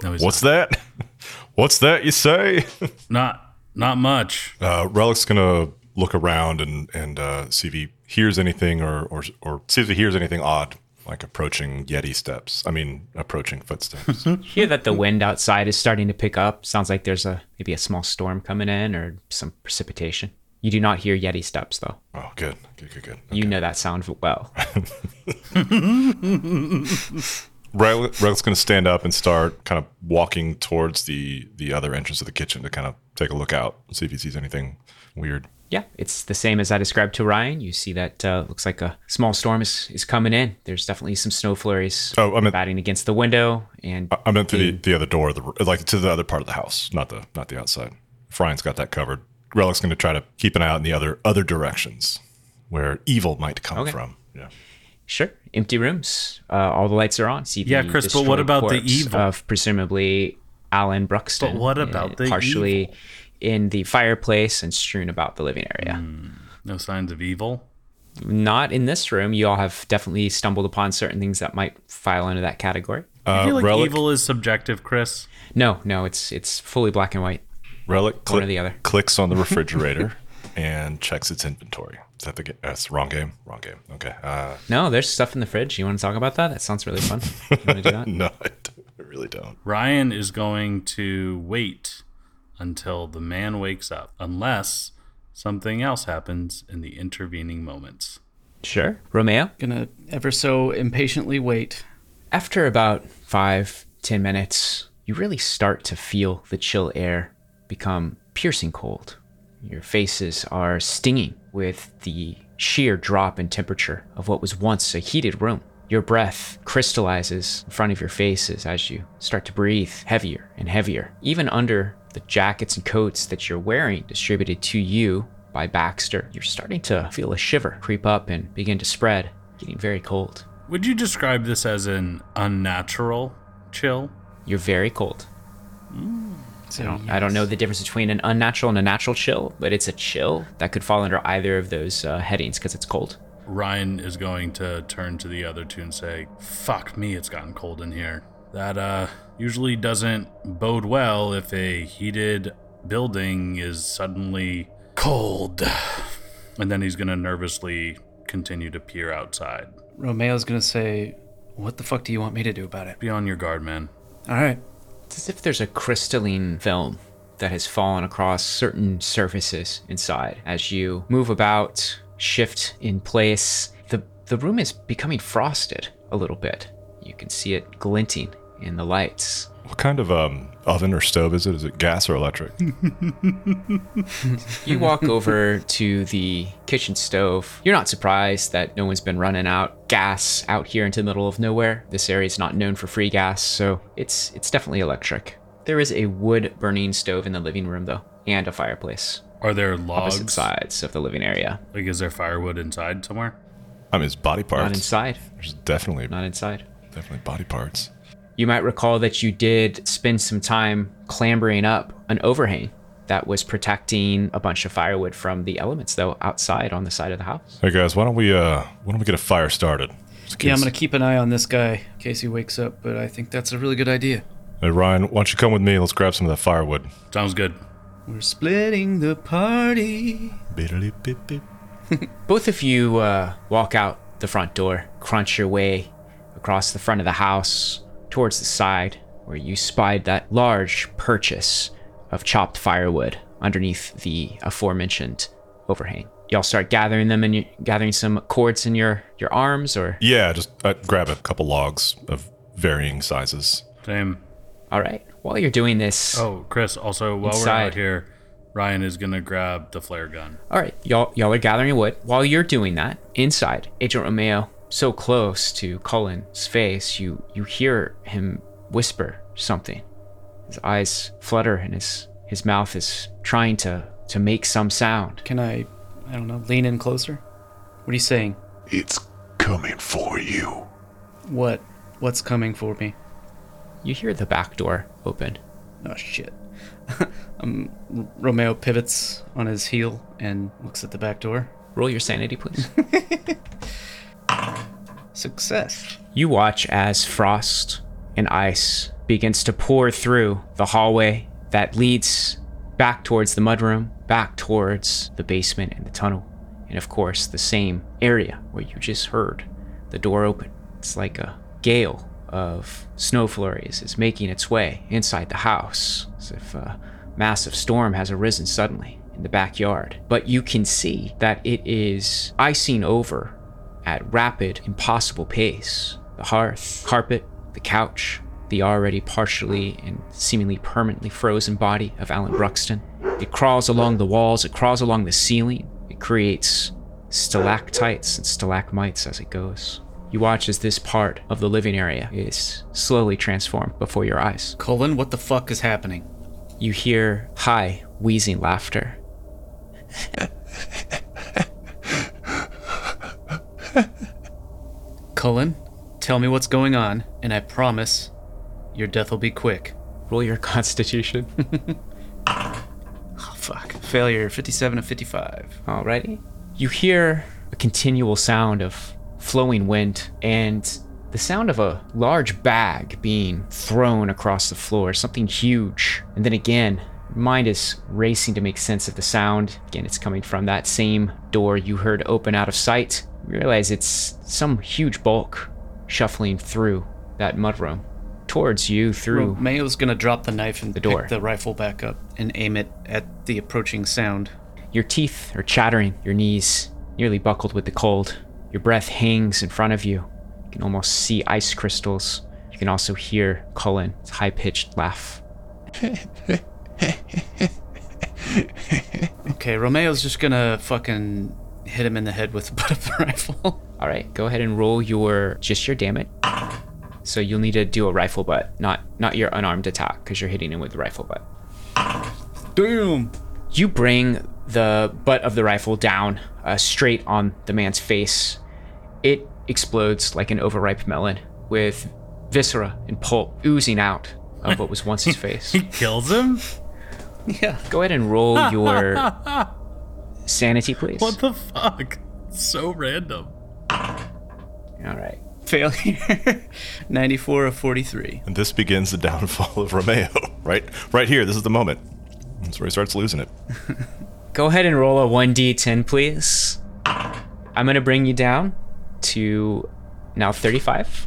[SPEAKER 3] no, he's
[SPEAKER 4] What's that? *laughs* What's that you say? *laughs*
[SPEAKER 3] not. Not much.
[SPEAKER 4] Uh, Relic's gonna look around and and uh, see if he hears anything or, or or see if he hears anything odd, like approaching Yeti steps. I mean, approaching footsteps. *laughs*
[SPEAKER 2] Hear that the wind outside is starting to pick up. Sounds like there's a maybe a small storm coming in or some precipitation. You do not hear Yeti steps though.
[SPEAKER 4] oh, good, good, good, good.
[SPEAKER 2] You know that sound well. *laughs*
[SPEAKER 4] Relic, Relic's gonna stand up and start kind of walking towards the the other entrance of the kitchen to kind of take a look out and see if he sees anything weird.
[SPEAKER 2] Yeah, it's the same as I described to Ryan. You see that uh, looks like a small storm is, is coming in. There's definitely some snow flurries
[SPEAKER 4] Oh, I meant
[SPEAKER 2] batting against the window, and
[SPEAKER 4] I meant to the, the other door, of the, like to the other part of the house, not the not the outside. If Ryan's got that covered. Relic's going to try to keep an eye out in the other other directions where evil might come
[SPEAKER 2] Okay.
[SPEAKER 4] from. Yeah.
[SPEAKER 2] Sure. Empty rooms. Uh, all the lights are on. See
[SPEAKER 3] Yeah,
[SPEAKER 2] the
[SPEAKER 3] Chris, but what about the
[SPEAKER 2] corpse
[SPEAKER 3] evil?
[SPEAKER 2] Of presumably Alan Bruxton.
[SPEAKER 3] But what about the
[SPEAKER 2] partially
[SPEAKER 3] evil?
[SPEAKER 2] In the fireplace and strewn about the living area?
[SPEAKER 3] No signs of evil.
[SPEAKER 2] Not in this room. You all have definitely stumbled upon certain things that might file into that category.
[SPEAKER 3] I
[SPEAKER 4] Uh,
[SPEAKER 3] feel like
[SPEAKER 4] Relic,
[SPEAKER 3] evil is subjective, Chris.
[SPEAKER 2] No, no, it's it's fully black and white.
[SPEAKER 4] Relic
[SPEAKER 2] one
[SPEAKER 4] click-
[SPEAKER 2] or the other.
[SPEAKER 4] clicks on the *laughs* refrigerator and checks its inventory. Is that the game? That's the wrong game. Wrong game. Okay. Uh,
[SPEAKER 2] No, there's stuff in the fridge. You want to talk about that? That sounds really fun. You want to do that? *laughs*
[SPEAKER 4] no, I, don't- I really don't.
[SPEAKER 3] Ryan is going to wait until the man wakes up, unless something else happens in the intervening moments.
[SPEAKER 2] Sure. Romeo?
[SPEAKER 1] Gonna ever so impatiently wait.
[SPEAKER 2] After about five, ten minutes, you really start to feel the chill air become piercing cold. Your faces are stinging with the sheer drop in temperature of what was once a heated room. Your breath crystallizes in front of your faces as you start to breathe heavier and heavier. Even under the jackets and coats that you're wearing distributed to you by Baxter, you're starting to feel a shiver creep up and begin to spread, getting very cold.
[SPEAKER 3] Would you describe this as an unnatural chill?
[SPEAKER 2] You're very cold.
[SPEAKER 1] So,
[SPEAKER 2] I don't, I don't know the difference between an unnatural and a natural chill, but it's a chill that could fall under either of those uh, headings because it's cold.
[SPEAKER 3] Ryan is going to turn to the other two and say, Fuck me, it's gotten cold in here. That uh usually doesn't bode well if a heated building is suddenly cold. And then he's gonna nervously continue to peer outside.
[SPEAKER 1] Romeo's gonna say, "What the fuck do you want me to do about it?"
[SPEAKER 3] Be on your guard, man.
[SPEAKER 1] All right.
[SPEAKER 2] It's as if there's a crystalline film that has fallen across certain surfaces inside. As you move about, shift in place, the, the room is becoming frosted a little bit. You can see it glinting in the lights.
[SPEAKER 4] What kind of um, oven or stove is it? Is it gas or electric? *laughs*
[SPEAKER 2] You walk over to the kitchen stove. You're not surprised that no one's been running out gas out here into the middle of nowhere. This area is not known for free gas, so it's it's definitely electric. There is a wood burning stove in the living room though, and a fireplace.
[SPEAKER 3] Are there
[SPEAKER 2] Opposite
[SPEAKER 3] logs?
[SPEAKER 2] sides of the living area.
[SPEAKER 3] Like, is there firewood inside somewhere?
[SPEAKER 4] I mean, it's body parts.
[SPEAKER 2] Not inside.
[SPEAKER 4] There's definitely
[SPEAKER 2] Not inside.
[SPEAKER 4] Definitely body parts.
[SPEAKER 2] You might recall that you did spend some time clambering up an overhang that was protecting a bunch of firewood from the elements, though, outside on the side of the house.
[SPEAKER 4] Hey guys, why don't we uh why don't we get a fire started?
[SPEAKER 1] Yeah, I'm gonna keep an eye on this guy in case he wakes up, but I think that's a really good idea.
[SPEAKER 4] Hey Ryan, why don't you come with me? Let's grab some of that firewood.
[SPEAKER 3] Sounds good.
[SPEAKER 1] We're splitting the party.
[SPEAKER 4] Beep-a-leep-beep-beep. *laughs*
[SPEAKER 2] Both of you uh, walk out the front door, crunch your way across the front of the house towards the side where you spied that large purchase of chopped firewood underneath the aforementioned overhang. Y'all start gathering them and you gathering some cords in your your arms, or
[SPEAKER 4] Yeah, just uh, grab a couple logs of varying sizes.
[SPEAKER 3] Same.
[SPEAKER 2] all right. While you're doing this,
[SPEAKER 3] Oh, Chris. Also, while we're out here, Ryan is gonna grab the flare gun.
[SPEAKER 2] All right, y'all y'all are gathering wood. While you're doing that, inside, Agent Romeo, so close to Cullen's face, you you hear him whisper something. His eyes flutter and his his mouth is trying to to make some sound.
[SPEAKER 1] Can I, I don't know, lean in closer? What are you saying?
[SPEAKER 5] It's coming for you.
[SPEAKER 1] What? What's coming for me?
[SPEAKER 2] You hear the back door open.
[SPEAKER 1] Oh shit. *laughs* um, R- Romeo pivots on his heel and looks at the back door.
[SPEAKER 2] Roll your sanity, please. *laughs*
[SPEAKER 1] Success.
[SPEAKER 2] You watch as frost and ice begins to pour through the hallway that leads back towards the mudroom, back towards the basement and the tunnel, and of course the same area where you just heard the door open. It's like a gale of snow flurries is making its way inside the house, as if a massive storm has arisen suddenly in the backyard. But you can see that it is icing over at rapid, impossible pace. The hearth, carpet, the couch, the already partially and seemingly permanently frozen body of Alan Bruxton. It crawls along the walls, it crawls along the ceiling, it creates stalactites and stalagmites as it goes. You watch as this part of the living area is slowly transformed before your eyes.
[SPEAKER 1] Cullen, what the fuck is happening?
[SPEAKER 2] You hear high, wheezing laughter. *laughs* *laughs*
[SPEAKER 1] Cullen, tell me what's going on, and I promise your death will be quick.
[SPEAKER 2] Roll your *laughs* constitution. *laughs*
[SPEAKER 1] Oh, fuck. Failure 57 of 55.
[SPEAKER 2] Alrighty. You hear a continual sound of flowing wind and the sound of a large bag being thrown across the floor, something huge. And then again, mind is racing to make sense of the sound. Again, it's coming from that same door you heard open out of sight. You realize it's some huge bulk shuffling through that mudroom towards you through.
[SPEAKER 1] Romeo's gonna drop the knife and
[SPEAKER 2] The door.
[SPEAKER 1] pick the rifle back up and aim it at the approaching sound.
[SPEAKER 2] Your teeth are chattering, your knees nearly buckled with the cold. Your breath hangs in front of you. You can almost see ice crystals. You can also hear Cullen's high pitched laugh. *laughs*
[SPEAKER 1] Okay, Romeo's just gonna fucking hit him in the head with the butt of the rifle.
[SPEAKER 2] All right, go ahead and roll your just your damage. So you'll need to do a rifle butt, not not your unarmed attack, because you're hitting him with the rifle butt.
[SPEAKER 1] Damn.
[SPEAKER 2] You bring the butt of the rifle down uh, straight on the man's face. It explodes like an overripe melon, with viscera and pulp oozing out of what was once his *laughs* face.
[SPEAKER 3] He kills him.
[SPEAKER 1] Yeah.
[SPEAKER 2] Go ahead and roll *laughs* your sanity, please.
[SPEAKER 3] What the fuck? So random.
[SPEAKER 2] All right.
[SPEAKER 1] Failure *laughs* 94 of 43.
[SPEAKER 4] And this begins the downfall of Romeo. *laughs* Right, right here. This is the moment. That's where he starts losing it. *laughs*
[SPEAKER 2] Go ahead and roll a 1d10, please. I'm going to bring you down to now 35.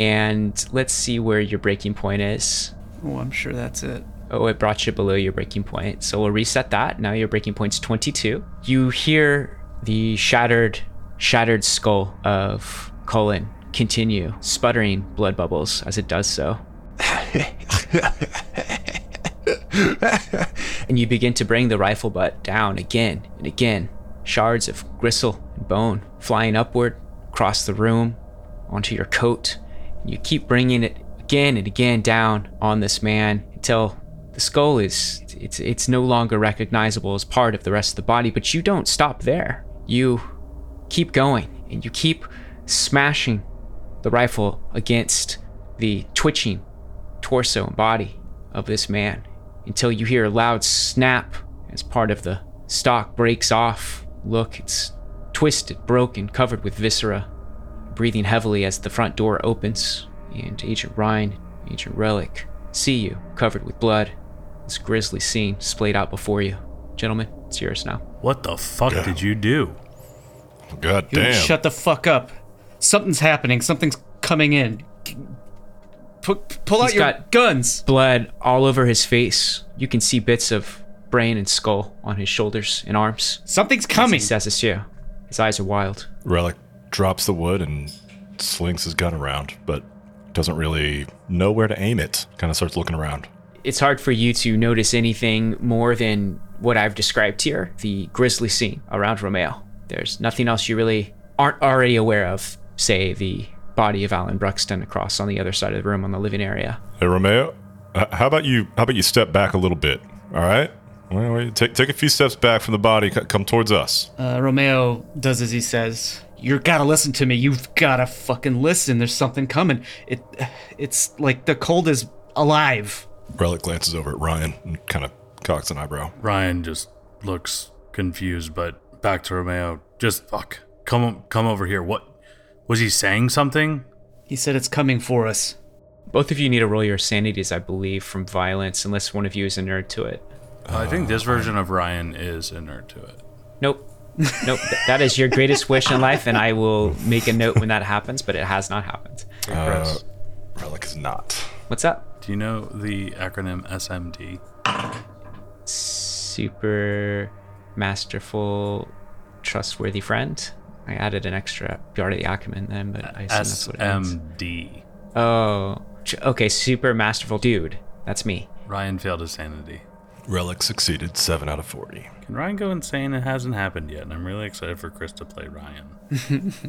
[SPEAKER 2] And let's see where your breaking point is.
[SPEAKER 1] Oh, I'm sure that's it.
[SPEAKER 2] Oh, it brought you below your breaking point. So we'll reset that. Now your breaking point's 22. You hear the shattered, shattered skull of Cullen continue, sputtering blood bubbles as it does so. *laughs* and you begin to bring the rifle butt down again and again. Shards of gristle and bone flying upward across the room onto your coat. And You keep bringing it again and again down on this man until the skull is it's it's no longer recognizable as part of the rest of the body, but you don't stop there. You keep going and you keep smashing the rifle against the twitching torso and body of this man until you hear a loud snap as part of the stock breaks off. Look, it's twisted, broken, covered with viscera, breathing heavily as the front door opens. And Agent Ryan, Agent Relic, see you covered with blood. This grisly scene splayed out before you. Gentlemen, it's yours now.
[SPEAKER 3] What the fuck
[SPEAKER 4] Yeah.
[SPEAKER 3] did you do?
[SPEAKER 4] God
[SPEAKER 1] You
[SPEAKER 4] damn.
[SPEAKER 1] Shut the fuck up. Something's happening. Something's coming in. Pu- pull out
[SPEAKER 2] He's
[SPEAKER 1] your
[SPEAKER 2] got-
[SPEAKER 1] guns.
[SPEAKER 2] Blood all over his face. You can see bits of brain and skull on his shoulders and arms.
[SPEAKER 1] Something's
[SPEAKER 2] He
[SPEAKER 1] coming.
[SPEAKER 2] says it's you. His eyes are wild.
[SPEAKER 4] Relic drops the wood and slings his gun around, but doesn't really know where to aim it. Kind of starts looking around.
[SPEAKER 2] It's hard for you to notice anything more than what I've described here the grisly scene around Romeo. There's nothing else you really aren't already aware of, say, the body of Alan Bruxton across on the other side of the room on the living area.
[SPEAKER 4] Hey Romeo, how about you? How about you step back a little bit? All right. Well, wait, take take a few steps back from the body. c- Come towards us.
[SPEAKER 1] Uh, Romeo does as he says. You gotta listen to me. You've gotta fucking listen. There's something coming. It, it's like the cold is alive.
[SPEAKER 4] Relic glances over at Ryan and kind of cocks an eyebrow.
[SPEAKER 3] Ryan just looks confused, but back to Romeo. Just fuck. Come come over here. What was he saying something?
[SPEAKER 1] He said it's coming for us.
[SPEAKER 2] Both of you need to roll your sanities, I believe, from violence, unless one of you is inert to it.
[SPEAKER 3] I think this version of Ryan is inert to it.
[SPEAKER 2] Nope. nope. That is your greatest wish in life, and I will make a note when that happens, but it has not happened.
[SPEAKER 4] Uh, Relic is not.
[SPEAKER 2] What's up?
[SPEAKER 3] Do you know the acronym SMD?
[SPEAKER 2] Super masterful, trustworthy friend. I added an extra part of the acronym then, but I assume that's what it means.
[SPEAKER 3] SMD.
[SPEAKER 2] Oh, okay. Super masterful dude. That's me.
[SPEAKER 3] Ryan failed his sanity.
[SPEAKER 4] Relic succeeded seven out of forty.
[SPEAKER 3] Can Ryan go insane? It hasn't happened yet, and I'm really excited for Chris to play Ryan. *laughs*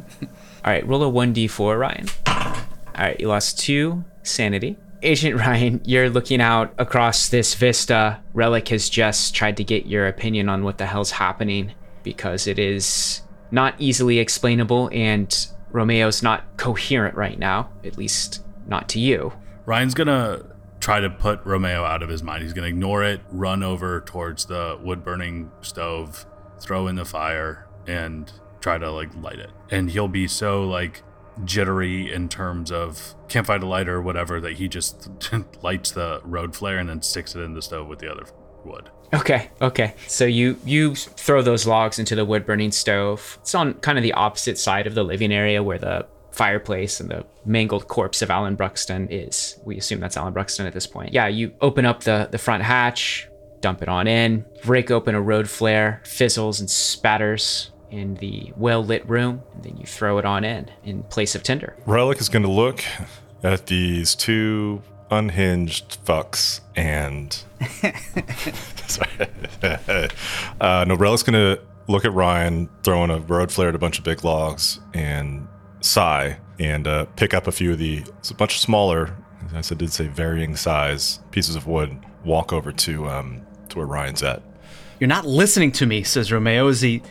[SPEAKER 2] All right, roll a 1d4, Ryan. All right, you lost two sanity. Agent Ryan, you're looking out across this vista. Relic has just tried to get your opinion on what the hell's happening because it is not easily explainable and Romeo's not coherent right now, at least not to you.
[SPEAKER 3] Ryan's gonna try to put Romeo out of his mind. He's gonna ignore it, run over towards the wood burning stove, throw in the fire, and try to like light it. And he'll be so like jittery in terms of can't find a lighter or whatever that he just *laughs* lights the road flare and then sticks it in the stove with the other wood.
[SPEAKER 2] Okay, okay. So you you throw those logs into the wood burning stove. It's on kind of the opposite side of the living area where the fireplace and the mangled corpse of Alan Bruxton is. We assume that's Alan Bruxton at this point. Yeah, you open up the the front hatch, dump it on in, break open a road flare, fizzles and spatters in the well lit room, and then you throw it on in in place of tinder.
[SPEAKER 4] Relic is going to look at these two unhinged fucks and. Sorry. *laughs* uh, no, Relic's going to look at Ryan throwing a road flare at a bunch of big logs and sigh and uh, pick up a few of the it's a bunch of smaller, as I did say, varying size pieces of wood. Walk over to um, to where Ryan's at.
[SPEAKER 1] You're not listening to me, says Romeo as he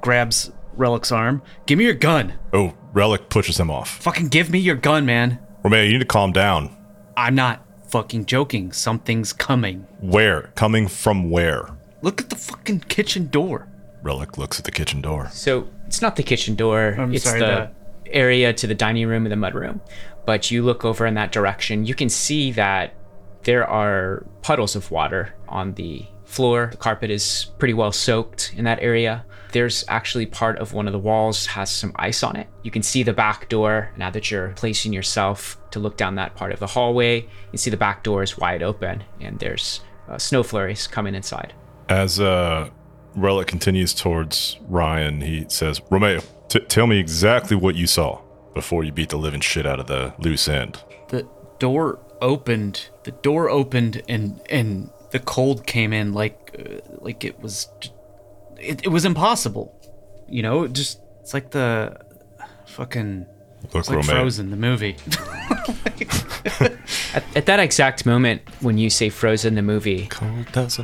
[SPEAKER 1] grabs Relic's arm. Give me your gun.
[SPEAKER 4] Oh, Relic pushes him off.
[SPEAKER 1] Fucking give me your gun, man.
[SPEAKER 4] Romeo, you need to calm down.
[SPEAKER 1] I'm not fucking joking. Something's coming.
[SPEAKER 4] Where? Coming from where?
[SPEAKER 1] Look at the fucking kitchen door.
[SPEAKER 4] Relic looks at the kitchen door.
[SPEAKER 2] So it's not the kitchen door.
[SPEAKER 1] I'm
[SPEAKER 2] it's
[SPEAKER 1] sorry,
[SPEAKER 2] the area to the dining room and the mudroom. But you look over in that direction, you can see that there are puddles of water on the floor. The carpet is pretty well soaked in that area. There's actually part of one of the walls has some ice on it. You can see the back door now that you're placing yourself to look down that part of the hallway. You see the back door is wide open and there's uh, snow flurries coming inside.
[SPEAKER 4] As uh, Relic continues towards Ryan, he says, Romeo, t- tell me exactly what you saw before you beat the living shit out of the loose end.
[SPEAKER 1] The door opened. The door opened and and the cold came in like uh, like it was it, it was impossible. You know, it just it's like the fucking
[SPEAKER 4] Look,
[SPEAKER 1] it's like Frozen the movie. *laughs*
[SPEAKER 2] At, at that exact moment, when you say Frozen the movie,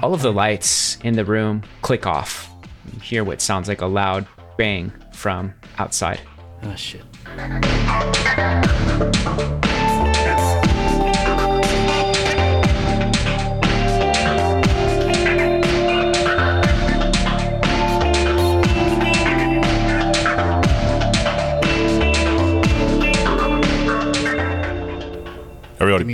[SPEAKER 2] all of the lights in the room click off. You hear what sounds like a loud bang from outside.
[SPEAKER 1] Oh shit.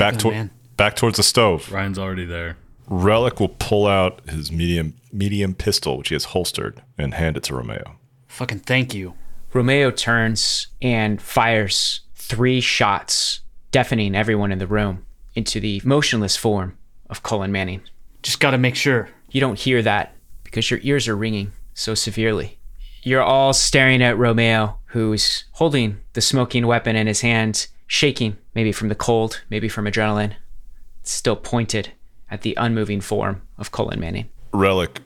[SPEAKER 4] Back
[SPEAKER 1] a gun, man.
[SPEAKER 4] back towards the stove.
[SPEAKER 3] Ryan's already there.
[SPEAKER 4] Relic will pull out his medium medium pistol, which he has holstered, and hand it to Romeo.
[SPEAKER 1] Fucking thank you.
[SPEAKER 2] Romeo turns and fires three shots, deafening everyone in the room into the motionless form of Cullen Manning.
[SPEAKER 1] Just gotta make sure.
[SPEAKER 2] You don't hear that because your ears are ringing so severely. You're all staring at Romeo, who's holding the smoking weapon in his hand, shaking, maybe from the cold, maybe from adrenaline, still pointed at the unmoving form of Cullen Manning.
[SPEAKER 4] Relic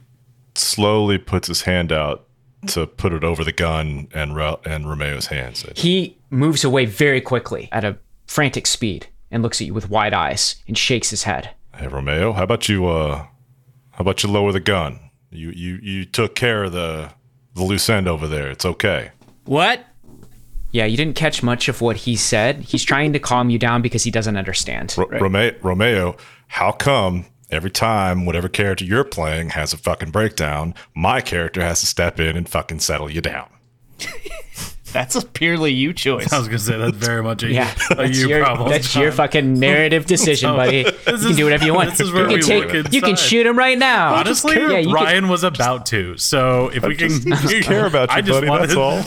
[SPEAKER 4] slowly puts his hand out to put it over the gun and Re- and Romeo's hands.
[SPEAKER 2] He moves away very quickly at a frantic speed and looks at you with wide eyes and shakes his head.
[SPEAKER 4] Hey Romeo, how about you uh how about you lower the gun? You you you took care of the the loose end over there. It's okay.
[SPEAKER 1] What?
[SPEAKER 2] Yeah, you didn't catch much of what he said. He's trying to calm you down because he doesn't understand.
[SPEAKER 4] Ro- Rome- Romeo, how come every time whatever character you're playing has a fucking breakdown, my character has to step in and fucking settle you down? *laughs*
[SPEAKER 1] That's a purely you choice.
[SPEAKER 3] I was gonna say that's very much a,
[SPEAKER 2] Yeah,
[SPEAKER 3] a you
[SPEAKER 2] your,
[SPEAKER 3] problem.
[SPEAKER 2] that's your *laughs* fucking narrative decision, buddy. You can
[SPEAKER 3] is-
[SPEAKER 2] do whatever you want.
[SPEAKER 3] this is where
[SPEAKER 2] you
[SPEAKER 3] we
[SPEAKER 2] can
[SPEAKER 3] work
[SPEAKER 2] you can shoot him right now.
[SPEAKER 3] Honestly,
[SPEAKER 2] yeah, you can-
[SPEAKER 3] Ryan was about to. So if we can, just *laughs*
[SPEAKER 4] care about you,
[SPEAKER 3] I just
[SPEAKER 4] buddy,
[SPEAKER 3] wanted
[SPEAKER 4] that's all.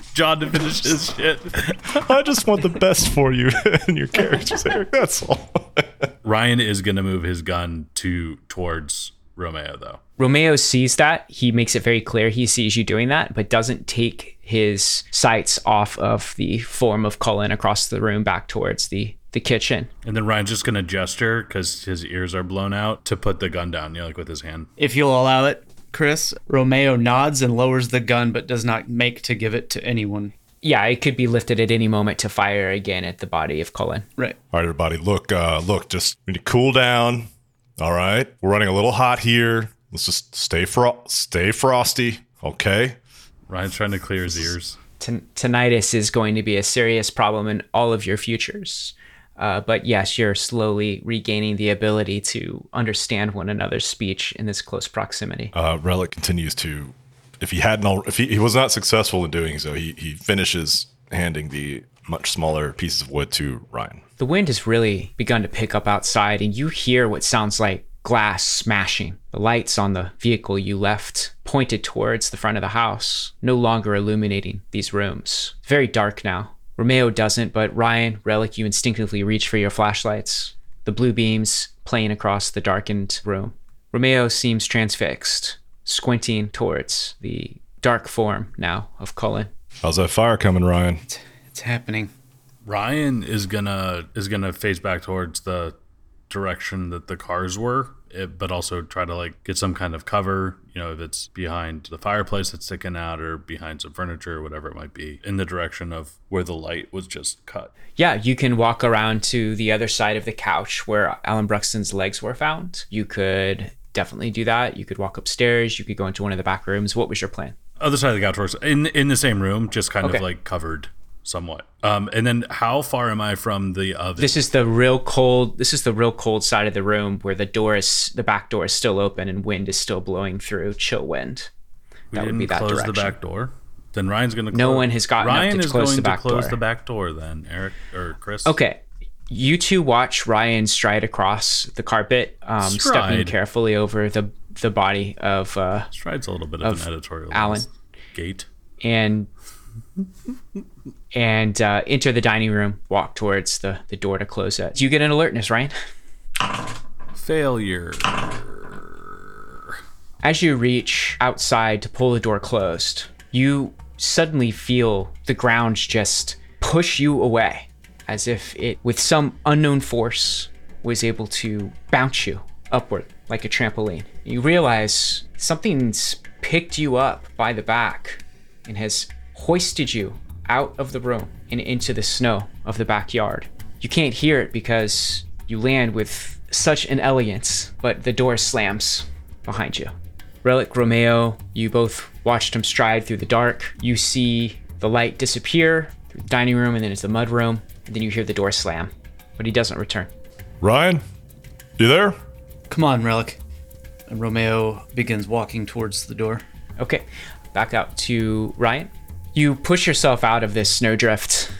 [SPEAKER 4] *laughs*
[SPEAKER 3] John to finish his shit.
[SPEAKER 4] I just want the best for you and your characters, Eric. That's all.
[SPEAKER 3] Ryan is gonna move his gun to towards Romeo though.
[SPEAKER 2] Romeo sees that. He makes it very clear he sees you doing that, but doesn't take his sights off of the form of Cullen across the room back towards the, the kitchen.
[SPEAKER 3] And then Ryan's just gonna gesture because his ears are blown out to put the gun down, you know, like with his hand.
[SPEAKER 1] If you'll allow it, Chris, Romeo nods and lowers the gun but does not make to give it to anyone.
[SPEAKER 2] Yeah, it could be lifted at any moment to fire again at the body of Cullen.
[SPEAKER 1] Right.
[SPEAKER 4] All right, everybody, look, uh, look, just we need to cool down. All right, we're running a little hot here. Let's just stay fro- stay frosty, okay?
[SPEAKER 3] Ryan's trying to clear his ears.
[SPEAKER 2] Tin- tinnitus is going to be a serious problem in all of your futures. Uh, but yes, you're slowly regaining the ability to understand one another's speech in this close proximity.
[SPEAKER 4] Uh, Relic continues to, if he hadn't, al- if he, he was not successful in doing so, he he finishes handing the much smaller pieces of wood to Ryan.
[SPEAKER 2] The wind has really begun to pick up outside, and you hear what sounds like glass smashing. The lights on the vehicle you left pointed towards the front of the house, no longer illuminating these rooms. Very dark now. Romeo doesn't, but Ryan, Relic, you instinctively reach for your flashlights. The blue beams playing across the darkened room. Romeo seems transfixed, squinting towards the dark form now of Cullen.
[SPEAKER 4] How's that fire coming, Ryan?
[SPEAKER 1] It's happening.
[SPEAKER 3] Ryan is gonna is gonna face back towards the direction that the cars were, it, but also try to like get some kind of cover. You know, if it's behind the fireplace that's sticking out, or behind some furniture, or whatever it might be, in the direction of where the light was just cut.
[SPEAKER 2] Yeah, you can walk around to the other side of the couch where Alan Bruxton's legs were found. You could definitely do that. You could walk upstairs. You could go into one of the back rooms. What was your plan?
[SPEAKER 3] Other side of the couch works in in the same room, just kind
[SPEAKER 2] Okay.
[SPEAKER 3] of like covered somewhat. Um, and then how far am I from the oven?
[SPEAKER 2] This is the real cold. This is the real cold side of the room where the door is, the back door is still open and wind is still blowing through, chill wind.
[SPEAKER 3] we
[SPEAKER 2] that would be that
[SPEAKER 3] close
[SPEAKER 2] direction.
[SPEAKER 3] the back door. Then Ryan's gonna.
[SPEAKER 2] No one has gotten up
[SPEAKER 3] Ryan
[SPEAKER 2] to
[SPEAKER 3] is
[SPEAKER 2] close
[SPEAKER 3] going
[SPEAKER 2] the back
[SPEAKER 3] to close
[SPEAKER 2] door.
[SPEAKER 3] the back door. Then Eric or Chris.
[SPEAKER 2] Okay. You two watch Ryan stride across the carpet, um, stepping carefully over the the body of uh,
[SPEAKER 3] Stride's a little bit
[SPEAKER 2] Of
[SPEAKER 3] of, an editorial
[SPEAKER 2] Alan.
[SPEAKER 3] gait.
[SPEAKER 2] and and uh, enter the dining room. Walk towards the the door to close it. Do you get an alertness, Ryan?
[SPEAKER 3] Failure.
[SPEAKER 2] As you reach outside to pull the door closed, you suddenly feel the ground just push you away, as if it, with some unknown force, was able to bounce you upward like a trampoline. You realize something's picked you up by the back and has hoisted you out of the room and into the snow of the backyard. You can't hear it because you land with such an elegance, but the door slams behind you. Relic Romeo, you both watched him stride through the dark. You see the light disappear through the dining room and then into the mud room, and then you hear the door slam, but he doesn't return.
[SPEAKER 4] Ryan, you there?
[SPEAKER 1] Come on, Relic. And Romeo begins walking towards the door.
[SPEAKER 2] Okay, back out to Ryan. You push yourself out of this snowdrift,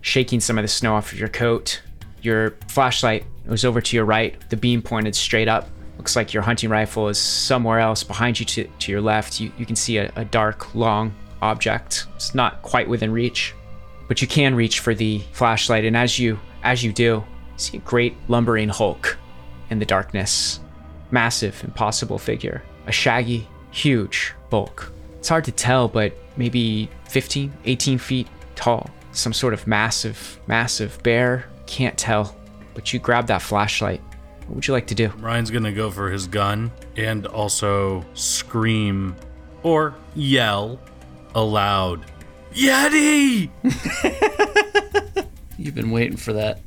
[SPEAKER 2] shaking some of the snow off of your coat. Your flashlight was over to your right, the beam pointed straight up. Looks like your hunting rifle is somewhere else behind you to, to your left. You, you can see a, a dark, long object. It's not quite within reach, but you can reach for the flashlight. And as you as you do, you see a great lumbering hulk in the darkness. Massive, impossible figure. A shaggy, huge bulk. It's hard to tell, but maybe 15, 18 feet tall. Some sort of massive, massive bear. Can't tell. But you grab that flashlight. What would you like to do?
[SPEAKER 3] Ryan's gonna go for his gun and also scream or yell aloud. Yeti! *laughs*
[SPEAKER 1] You've been waiting for that.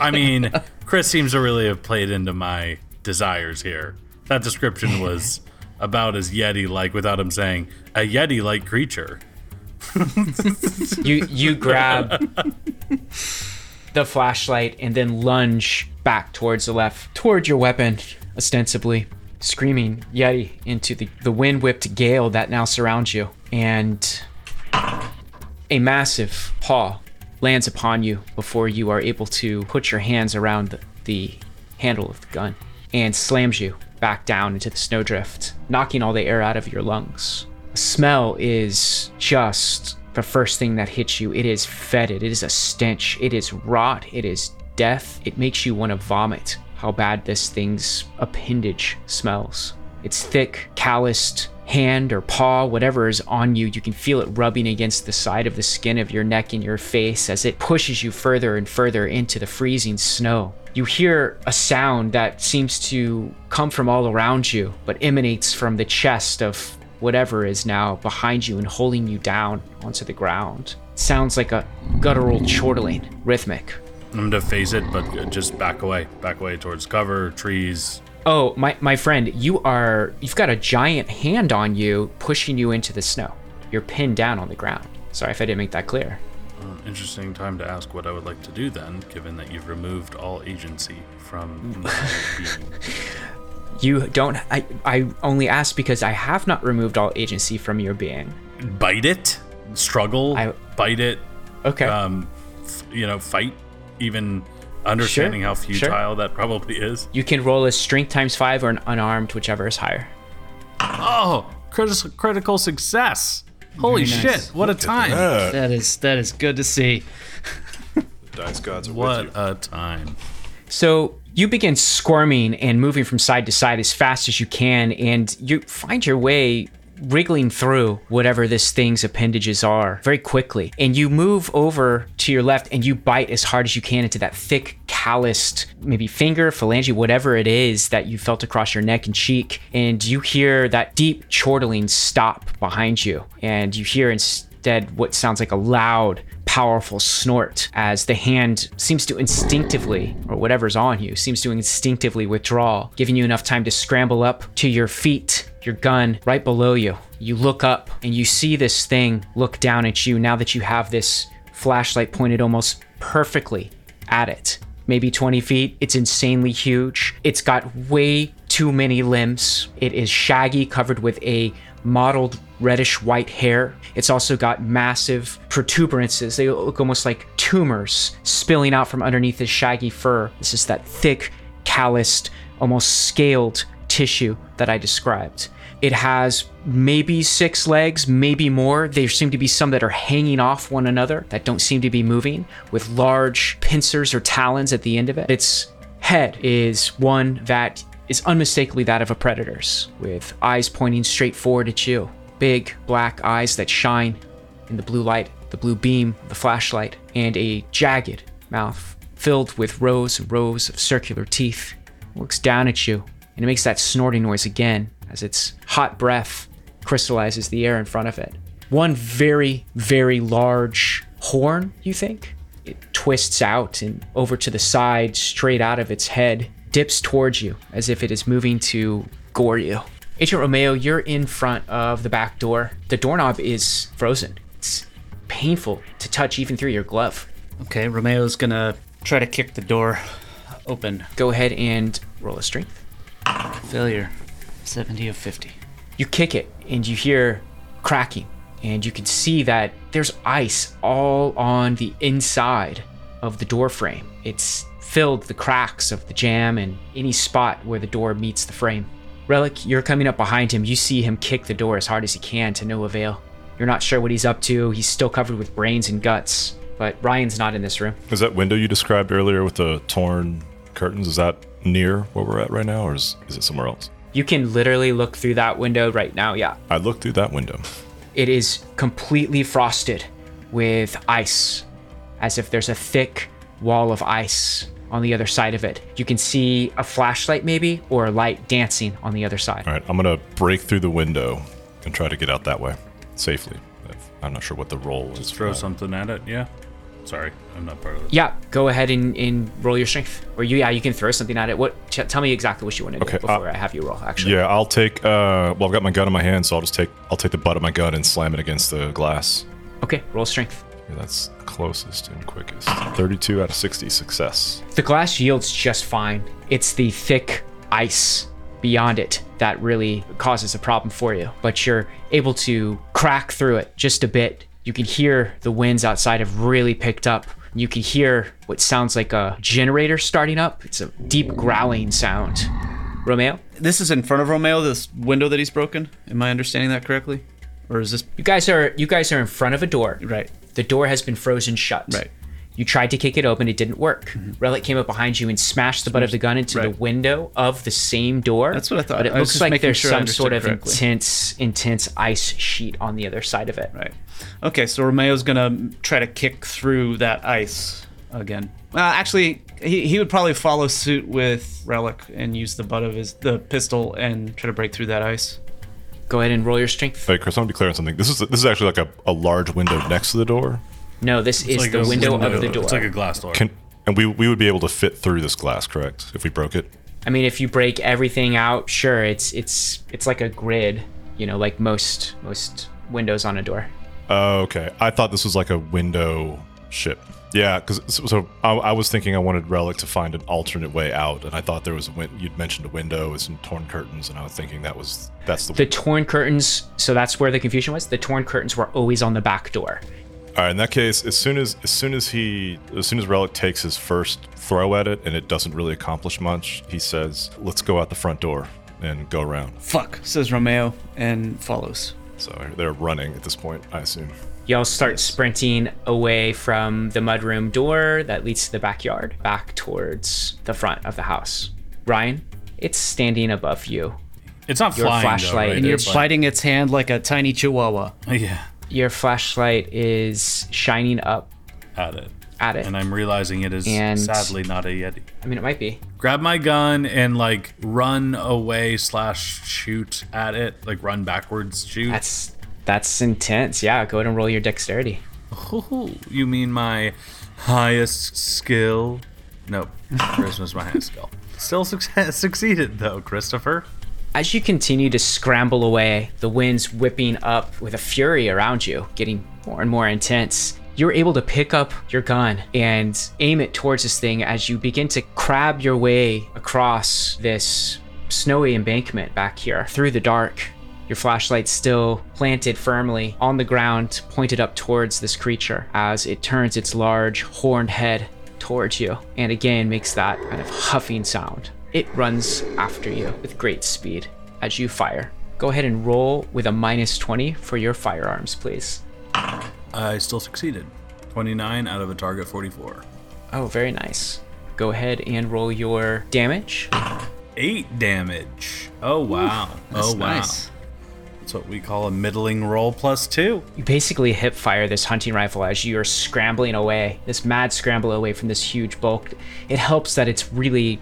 [SPEAKER 3] I mean, Chris seems to really have played into my desires here. That description was *laughs* about as Yeti like without him saying a Yeti like creature.
[SPEAKER 2] You you grab the flashlight and then lunge back towards the left, toward your weapon, ostensibly, screaming Yeti into the, the wind whipped gale that now surrounds you. And a massive paw lands upon you before you are able to put your hands around the, the handle of the gun and slams you back down into the snowdrift, knocking all the air out of your lungs. The smell is just the first thing that hits you. It is fetid, it is a stench, it is rot, it is death. It makes you want to vomit how bad this thing's appendage smells. It's thick, calloused hand or paw, whatever is on you, you can feel it rubbing against the side of the skin of your neck and your face as it pushes you further and further into the freezing snow. You hear a sound that seems to come from all around you, but emanates from the chest of whatever is now behind you and holding you down onto the ground. It sounds like a guttural chortling, rhythmic.
[SPEAKER 3] I'm gonna face it, but just back away, back away towards cover, trees.
[SPEAKER 2] Oh, my, my friend, you are you've got a giant hand on you pushing you into the snow. You're pinned down on the ground. Sorry if I didn't make that clear.
[SPEAKER 3] Uh, interesting time to ask what I would like to do then, given that you've removed all agency from my being. *laughs*
[SPEAKER 2] You don't I I only ask because I have not removed all agency from your being.
[SPEAKER 3] Bite it, struggle,
[SPEAKER 2] I-
[SPEAKER 3] bite it,
[SPEAKER 2] Okay.
[SPEAKER 3] um, f- you know, fight, even understanding
[SPEAKER 2] Sure,
[SPEAKER 3] how
[SPEAKER 2] sure.
[SPEAKER 3] futile that probably is.
[SPEAKER 2] you can roll a strength times 5 or an unarmed whichever is higher.
[SPEAKER 3] Oh, critical critical success! Holy
[SPEAKER 1] Very
[SPEAKER 3] shit!
[SPEAKER 1] nice.
[SPEAKER 3] What a time!
[SPEAKER 4] Uh,
[SPEAKER 1] that is that is good to see. *laughs*
[SPEAKER 4] dice gods are
[SPEAKER 3] What
[SPEAKER 4] with you.
[SPEAKER 3] a time!
[SPEAKER 2] So you begin squirming and moving from side to side as fast as you can, and you find your way wriggling through whatever this thing's appendages are very quickly. And you move over to your left and you bite as hard as you can into that thick, calloused, maybe finger, phalange, whatever it is that you felt across your neck and cheek. And you hear that deep chortling stop behind you. And you hear instead what sounds like a loud, powerful snort as the hand seems to instinctively, or whatever's on you, seems to instinctively withdraw, giving you enough time to scramble up to your feet, your gun right below you. You look up and you see this thing look down at you now that you have this flashlight pointed almost perfectly at it. Maybe 20 feet. It's insanely huge. It's got way too many limbs. It is shaggy, covered with a mottled reddish white hair. It's also got massive protuberances. They look almost like tumors spilling out from underneath this shaggy fur. This is that thick, calloused, almost scaled tissue that I described. It has maybe six legs, maybe more. There seem to be some that are hanging off one another that don't seem to be moving, with large pincers or talons at the end of it. Its head is one that is unmistakably that of a predator's, with eyes pointing straight forward at you. Big black eyes that shine in the blue light, the blue beam the flashlight, and a jagged mouth filled with rows and rows of circular teeth. It looks down at you, and it makes that snorting noise again as its hot breath crystallizes the air in front of it. One very, very large horn, you think? It twists out and over to the side, straight out of its head, dips towards you as if it is moving to gore you. Agent Romeo, you're in front of the back door. The doorknob is frozen. It's painful to touch even through your glove.
[SPEAKER 1] Okay, Romeo's gonna try to kick the door open.
[SPEAKER 2] Go ahead and roll a strength.
[SPEAKER 1] Failure. 70 of 50.
[SPEAKER 2] You kick it and you hear cracking, and you can see that there's ice all on the inside of the door frame. It's filled the cracks of the jamb and any spot where the door meets the frame. Relic, you're coming up behind him. You see him kick the door as hard as he can to no avail. You're not sure what he's up to. He's still covered with brains and guts, but Ryan's not in this room.
[SPEAKER 4] Is that window you described earlier with the torn curtains? Is that near where we're at right now, or is, is it somewhere else?
[SPEAKER 2] You can literally look through that window right now, yeah.
[SPEAKER 4] I looked through that window.
[SPEAKER 2] It is completely frosted with ice, as if there's a thick wall of ice on the other side of it. You can see a flashlight, maybe, or a light dancing on the other side.
[SPEAKER 4] All right, I'm gonna break through the window and try to get out that way safely. I'm not sure what the roll is. Just throw
[SPEAKER 3] something at it. Yeah. Sorry, I'm not part of it.
[SPEAKER 2] Yeah, go ahead and, and roll your strength. Or you, yeah, you can throw something at it. What? T- tell me exactly what you want to do
[SPEAKER 4] Okay,
[SPEAKER 2] before
[SPEAKER 4] uh,
[SPEAKER 2] I have you roll. Actually,
[SPEAKER 4] Yeah, I'll take. Uh, well, I've got my gun in my hand, so I'll just take. I'll take the butt of my gun and slam it against the glass.
[SPEAKER 2] Okay, roll strength.
[SPEAKER 4] Yeah, that's closest and quickest. 32 out of 60 success.
[SPEAKER 2] The glass yields just fine. It's the thick ice beyond it that really causes a problem for you. But you're able to crack through it just a bit. You can hear the winds outside have really picked up. You can hear what sounds like a generator starting up. It's a deep growling sound. Romeo,
[SPEAKER 1] This is in front of Romeo, this window that he's broken. Am I understanding that correctly? Or is this
[SPEAKER 2] you guys are you guys are in front of a door.
[SPEAKER 1] right?
[SPEAKER 2] The door has been frozen shut.
[SPEAKER 1] Right.
[SPEAKER 2] You tried to kick it open, it didn't work. Mm-hmm. Relic came up behind you and smashed the butt of the gun into the window of the same door.
[SPEAKER 1] That's what I thought.
[SPEAKER 2] But it
[SPEAKER 1] I
[SPEAKER 2] looks like there's
[SPEAKER 1] sure
[SPEAKER 2] some sort of
[SPEAKER 1] correctly.
[SPEAKER 2] intense, intense ice sheet on the other side of it.
[SPEAKER 1] Right. Okay, so Romeo's gonna try to kick through that ice again. Well, actually, he, he would probably follow suit with Relic and use the butt of his the pistol and try to break through that ice.
[SPEAKER 2] Go ahead and roll your strength.
[SPEAKER 4] Wait, Chris, I want to be clear on something. This is this is actually like a, a large window next to the door.
[SPEAKER 2] No, this is
[SPEAKER 3] like
[SPEAKER 2] the
[SPEAKER 3] a
[SPEAKER 2] window, of the door.
[SPEAKER 3] It's like a glass door.
[SPEAKER 4] Can and we we would be able to fit through this glass, correct? If we broke it.
[SPEAKER 2] I mean, if you break everything out, sure, it's it's it's like a grid, you know, like most most windows on a door.
[SPEAKER 4] Oh, okay. I thought this was like a window ship. Yeah, because so, so I, I was thinking I wanted Relic to find an alternate way out, and I thought there was a win- you'd mentioned a window with some torn curtains, and I was thinking that was that's the.
[SPEAKER 2] The torn curtains, so that's where the confusion was. The torn curtains were always on the back door.
[SPEAKER 4] All right, in that case, as soon as as soon as he as soon as Relic takes his first throw at it and it doesn't really accomplish much, he says, "Let's go out the front door and go around."
[SPEAKER 1] Fuck, says Romeo and follows.
[SPEAKER 4] So they're running at this point, I assume.
[SPEAKER 2] Y'all start sprinting away from the mudroom door that leads to the backyard, back towards the front of the house. Ryan, it's standing above you.
[SPEAKER 3] It's not
[SPEAKER 2] Your
[SPEAKER 3] flying
[SPEAKER 2] flashlight
[SPEAKER 3] though, right?
[SPEAKER 2] and
[SPEAKER 1] And you're
[SPEAKER 3] It's
[SPEAKER 1] biting its hand like a tiny chihuahua.
[SPEAKER 3] like- yeah,
[SPEAKER 2] Your flashlight is shining up
[SPEAKER 3] at it.
[SPEAKER 2] at it.
[SPEAKER 3] And I'm realizing it is
[SPEAKER 2] And-
[SPEAKER 3] sadly not a yeti.
[SPEAKER 2] I mean, it might be.
[SPEAKER 3] Grab my gun and like run away slash shoot at it, like run backwards shoot.
[SPEAKER 2] That's that's intense. Yeah, go ahead and roll your dexterity.
[SPEAKER 3] Ooh, you mean my highest skill? Nope, *laughs* charisma's my highest skill. Still suc- *laughs* succeeded though, Christopher.
[SPEAKER 2] As you continue to scramble away, the wind's whipping up with a fury around you, getting more and more intense. You're able to pick up your gun and aim it towards this thing as you begin to crab your way across this snowy embankment back here through the dark. Your flashlight still planted firmly on the ground, pointed up towards this creature as it turns its large horned head towards you and again makes that kind of huffing sound. It runs after you with great speed as you fire. Go ahead and roll with a minus 20 for your firearms, please.
[SPEAKER 3] I still succeeded. 29 out of a target 44.
[SPEAKER 2] Oh, very nice. Go ahead and roll your damage.
[SPEAKER 3] Eight damage. Oh wow.
[SPEAKER 1] Oh, that's
[SPEAKER 3] oh wow.
[SPEAKER 1] nice.
[SPEAKER 3] That's what we call a middling roll plus two.
[SPEAKER 2] You basically hip fire this hunting rifle as you're scrambling away, this mad scramble away from this huge bulk. It helps that it's really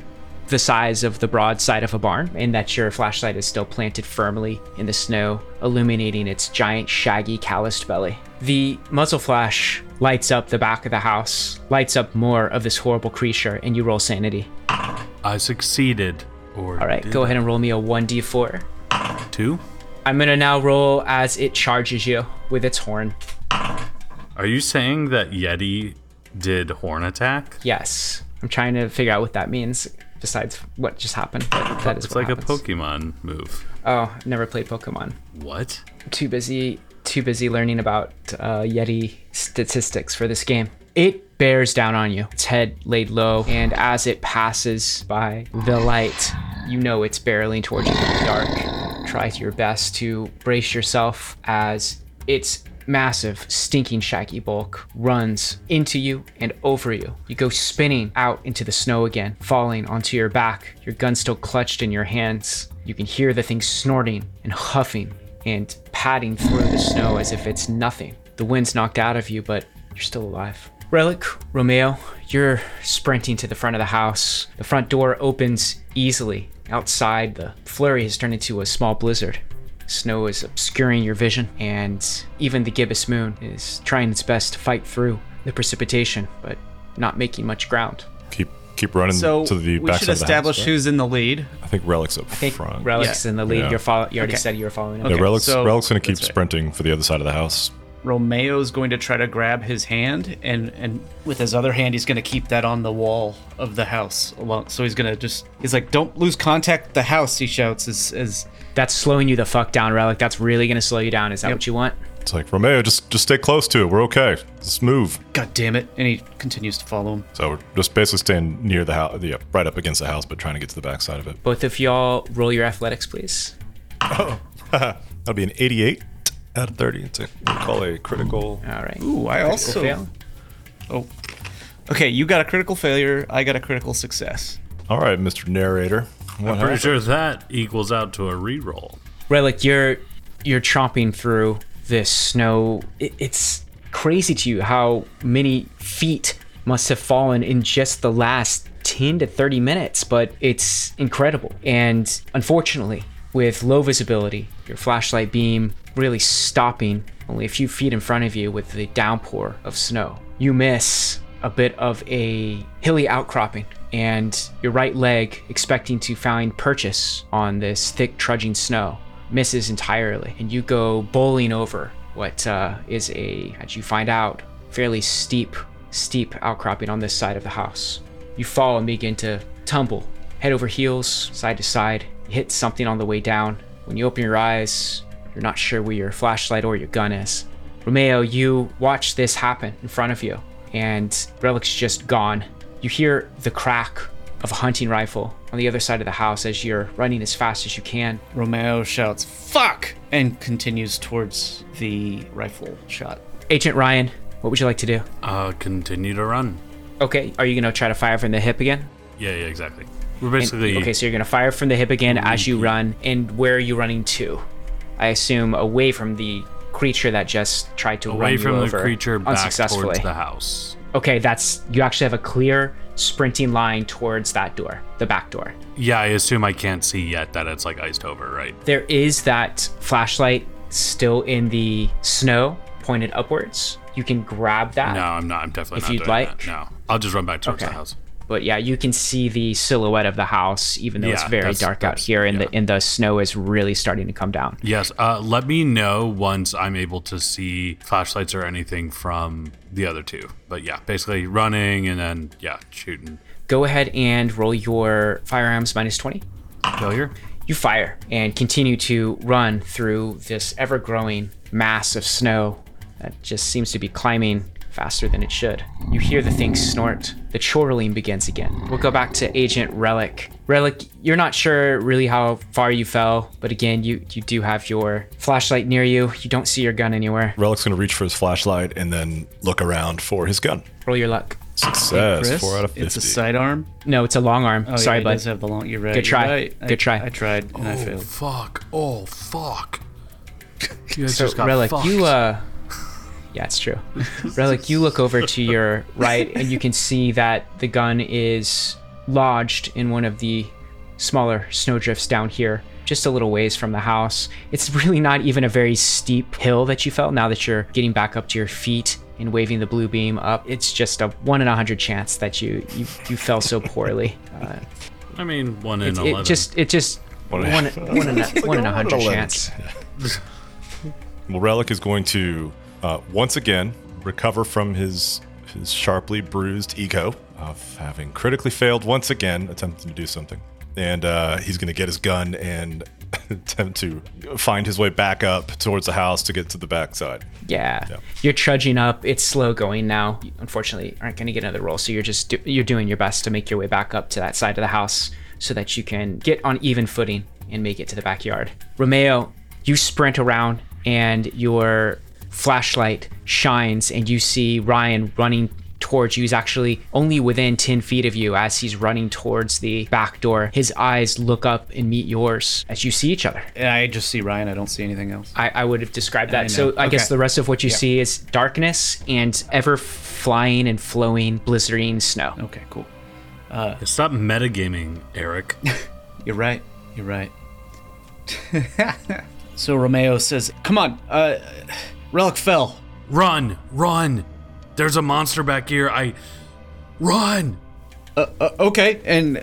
[SPEAKER 2] the size of the broad side of a barn and that your flashlight is still planted firmly in the snow, illuminating its giant, shaggy, calloused belly. The muzzle flash lights up the back of the house, lights up more of this horrible creature, and you roll sanity.
[SPEAKER 3] I succeeded. Or
[SPEAKER 2] All right, go ahead and roll me a 1d4.
[SPEAKER 3] Two.
[SPEAKER 2] I'm gonna now roll as it charges you with its horn.
[SPEAKER 3] Are you saying that Yeti did horn attack?
[SPEAKER 2] Yes. I'm trying to figure out what that means besides what just happened. But that is
[SPEAKER 3] It's like
[SPEAKER 2] happens.
[SPEAKER 3] a Pokemon move.
[SPEAKER 2] Oh, never played Pokemon.
[SPEAKER 3] What?
[SPEAKER 2] Too busy too busy learning about uh, Yeti statistics for this game. It bears down on you. Its head laid low, and as it passes by the light, you know it's barreling towards you in the dark. Try your best to brace yourself as its massive, stinking, shaggy bulk runs into you and over you. You go spinning out into the snow again, falling onto your back, your gun still clutched in your hands. You can hear the thing snorting and huffing and padding through the snow as if it's nothing. The wind's knocked out of you, but you're still alive. Relic, Romeo, you're sprinting to the front of the house. The front door opens easily. Outside, the flurry has turned into a small blizzard. Snow is obscuring your vision, and even the gibbous moon is trying its best to fight through the precipitation, but not making much ground.
[SPEAKER 4] Keep keep running
[SPEAKER 1] So
[SPEAKER 4] to the
[SPEAKER 1] we
[SPEAKER 4] back
[SPEAKER 1] should
[SPEAKER 4] side of the
[SPEAKER 1] establish
[SPEAKER 4] house. right?
[SPEAKER 1] who's in the lead.
[SPEAKER 4] I think Relic's up
[SPEAKER 2] I think
[SPEAKER 4] front.
[SPEAKER 2] Relic's
[SPEAKER 1] Yeah.
[SPEAKER 2] in the lead.
[SPEAKER 4] Yeah.
[SPEAKER 2] You're follow- You already
[SPEAKER 1] Okay.
[SPEAKER 2] said you were following him.
[SPEAKER 1] Okay.
[SPEAKER 4] yeah, Relic's,
[SPEAKER 1] so-
[SPEAKER 4] Relic's going to keep
[SPEAKER 1] that's right.
[SPEAKER 4] sprinting for the other side of the house.
[SPEAKER 1] Romeo's going to try to grab his hand, and and with his other hand, he's going to keep that on the wall of the house. Along, so he's going to just he's like, "Don't lose contact with the house." He shouts as as
[SPEAKER 2] That's slowing you the fuck down, Relic. That's really going to slow you down. Is that
[SPEAKER 1] Yep.
[SPEAKER 2] what you want?
[SPEAKER 4] It's like Romeo, just just stay close to it. We're okay. Just move.
[SPEAKER 1] God damn it! And he continues to follow him.
[SPEAKER 4] So we're just basically staying near the house, yeah, right up against the house, but trying to get to the back side of it.
[SPEAKER 2] Both of y'all roll your athletics, please.
[SPEAKER 4] Oh, *laughs* that'll be an 88 out of 30. It's a we call a critical.
[SPEAKER 2] All right.
[SPEAKER 1] Ooh, I also
[SPEAKER 2] fail.
[SPEAKER 1] oh, okay. You got a critical failure. I got a critical success.
[SPEAKER 4] All right, Mr. Narrator. What
[SPEAKER 3] I'm pretty
[SPEAKER 4] happened?
[SPEAKER 3] sure that equals out to a reroll.
[SPEAKER 2] Relic, you're you're tromping through this snow. It, it's crazy to you how many feet must have fallen in just the last 10 to 30 minutes, but it's incredible. And unfortunately, with low visibility, your flashlight beam really stopping only a few feet in front of you with the downpour of snow, you miss a bit of a hilly outcropping and your right leg expecting to find purchase on this thick trudging snow misses entirely. And you go bowling over what uh, is a as you find out fairly steep steep outcropping on this side of the house. You fall and begin to tumble head over heels side to side. Hit something on the way down. When you open your eyes you're not sure where your flashlight or your gun is romeo you watch this happen in front of you and relic's just gone you hear the crack of a hunting rifle on the other side of the house as you're running as fast as you can
[SPEAKER 1] Romeo shouts "fuck" and continues towards the rifle shot.
[SPEAKER 2] Agent Ryan, what would you like to do?
[SPEAKER 3] Uh, continue to run.
[SPEAKER 2] Okay, are you gonna try to fire from the hip again?
[SPEAKER 3] Yeah, yeah, exactly. We're
[SPEAKER 2] And-
[SPEAKER 3] basically
[SPEAKER 2] okay, so you're gonna fire from the hip again as you run, and where are you running to? I assume away from the creature that just tried to run
[SPEAKER 3] away
[SPEAKER 2] you
[SPEAKER 3] from the
[SPEAKER 2] over
[SPEAKER 3] creature back
[SPEAKER 2] unsuccessfully.
[SPEAKER 3] towards the house.
[SPEAKER 2] Okay, that's you actually have a clear sprinting line towards that door, the back door.
[SPEAKER 3] Yeah, I assume I can't see yet that it's like iced over, right?
[SPEAKER 2] There is that flashlight still in the snow, pointed upwards. You can grab that.
[SPEAKER 3] No, I'm not. I'm definitely
[SPEAKER 2] If
[SPEAKER 3] not
[SPEAKER 2] you'd
[SPEAKER 3] doing
[SPEAKER 2] like.
[SPEAKER 3] that. No, I'll just run back towards
[SPEAKER 2] Okay.
[SPEAKER 3] the house.
[SPEAKER 2] But yeah, you can see the silhouette of the house, even though it's very dark out here, and
[SPEAKER 3] yeah.
[SPEAKER 2] the and the snow is really starting to come down.
[SPEAKER 3] Yes. Uh, let me know once I'm able to see flashlights or anything from the other two. But yeah, basically running and then yeah, shooting.
[SPEAKER 2] Go ahead and roll your firearms minus twenty.
[SPEAKER 3] Failure.
[SPEAKER 2] You fire and continue to run through this ever growing mass of snow that just seems to be climbing faster than it should. You hear the thing snort. The chortling begins again. We'll go back to Agent Relic. Relic, you're not sure really how far you fell, but again, you, you do have your flashlight near you. You don't see your gun anywhere.
[SPEAKER 4] Relic's going to reach for his flashlight and then look around for his gun.
[SPEAKER 2] Roll your luck.
[SPEAKER 4] Success.
[SPEAKER 1] Chris,
[SPEAKER 4] Four out of 50.
[SPEAKER 1] it's a sidearm.
[SPEAKER 2] No, it's a long arm.
[SPEAKER 1] Oh,
[SPEAKER 2] Sorry,
[SPEAKER 1] yeah, it
[SPEAKER 2] bud.
[SPEAKER 1] does have the long. You're right.
[SPEAKER 2] Good
[SPEAKER 1] you're
[SPEAKER 2] try.
[SPEAKER 1] right. I-
[SPEAKER 2] Good try.
[SPEAKER 1] I tried and I failed.
[SPEAKER 3] Fuck. Oh fuck. You guys
[SPEAKER 2] So,
[SPEAKER 3] just got
[SPEAKER 2] Relic,
[SPEAKER 3] fucked.
[SPEAKER 2] you uh Yeah, it's true. Relic, you look over to your *laughs* right and you can see that the gun is lodged in one of the smaller snowdrifts down here, just a little ways from the house. It's really not even a very steep hill that you fell now that you're getting back up to your feet and waving the blue beam up. It's just a one in a hundred chance that you you, you fell so poorly. *laughs* Uh,
[SPEAKER 3] I mean, one in
[SPEAKER 2] it,
[SPEAKER 3] eleven.
[SPEAKER 2] it just it just
[SPEAKER 4] One
[SPEAKER 2] one,
[SPEAKER 4] in- *laughs*
[SPEAKER 2] one, in a, one in a hundred chance.
[SPEAKER 4] Well, Relic is going to uh, once again recover from his his sharply bruised ego of having critically failed once again attempting to do something. And uh, he's going to get his gun and *laughs* attempt to find his way back up towards the house to get to the backside.
[SPEAKER 2] Yeah.
[SPEAKER 4] Yeah.
[SPEAKER 2] You're trudging up. It's slow going now. You, unfortunately, aren't going to get another roll. So you're just do- you're doing your best to make your way back up to that side of the house so that you can get on even footing and make it to the backyard. Romeo, you sprint around and your flashlight shines and you see Ryan running towards you. He's actually only within 10 feet of you as he's running towards the back door. His eyes look up and meet yours as you see each other.
[SPEAKER 1] And I just see Ryan. I don't see anything else.
[SPEAKER 2] I, I would have described
[SPEAKER 1] I
[SPEAKER 2] that. So
[SPEAKER 1] know.
[SPEAKER 2] I guess the rest of what you see is darkness and ever flying and flowing, blizzarding snow.
[SPEAKER 1] Okay, cool.
[SPEAKER 3] Stop metagaming, Eric. *laughs*
[SPEAKER 1] You're right. You're right. *laughs* so Romeo says, "Come on, uh, Relic fell."
[SPEAKER 3] run, run. There's a monster back here. I run.
[SPEAKER 1] Uh, okay, and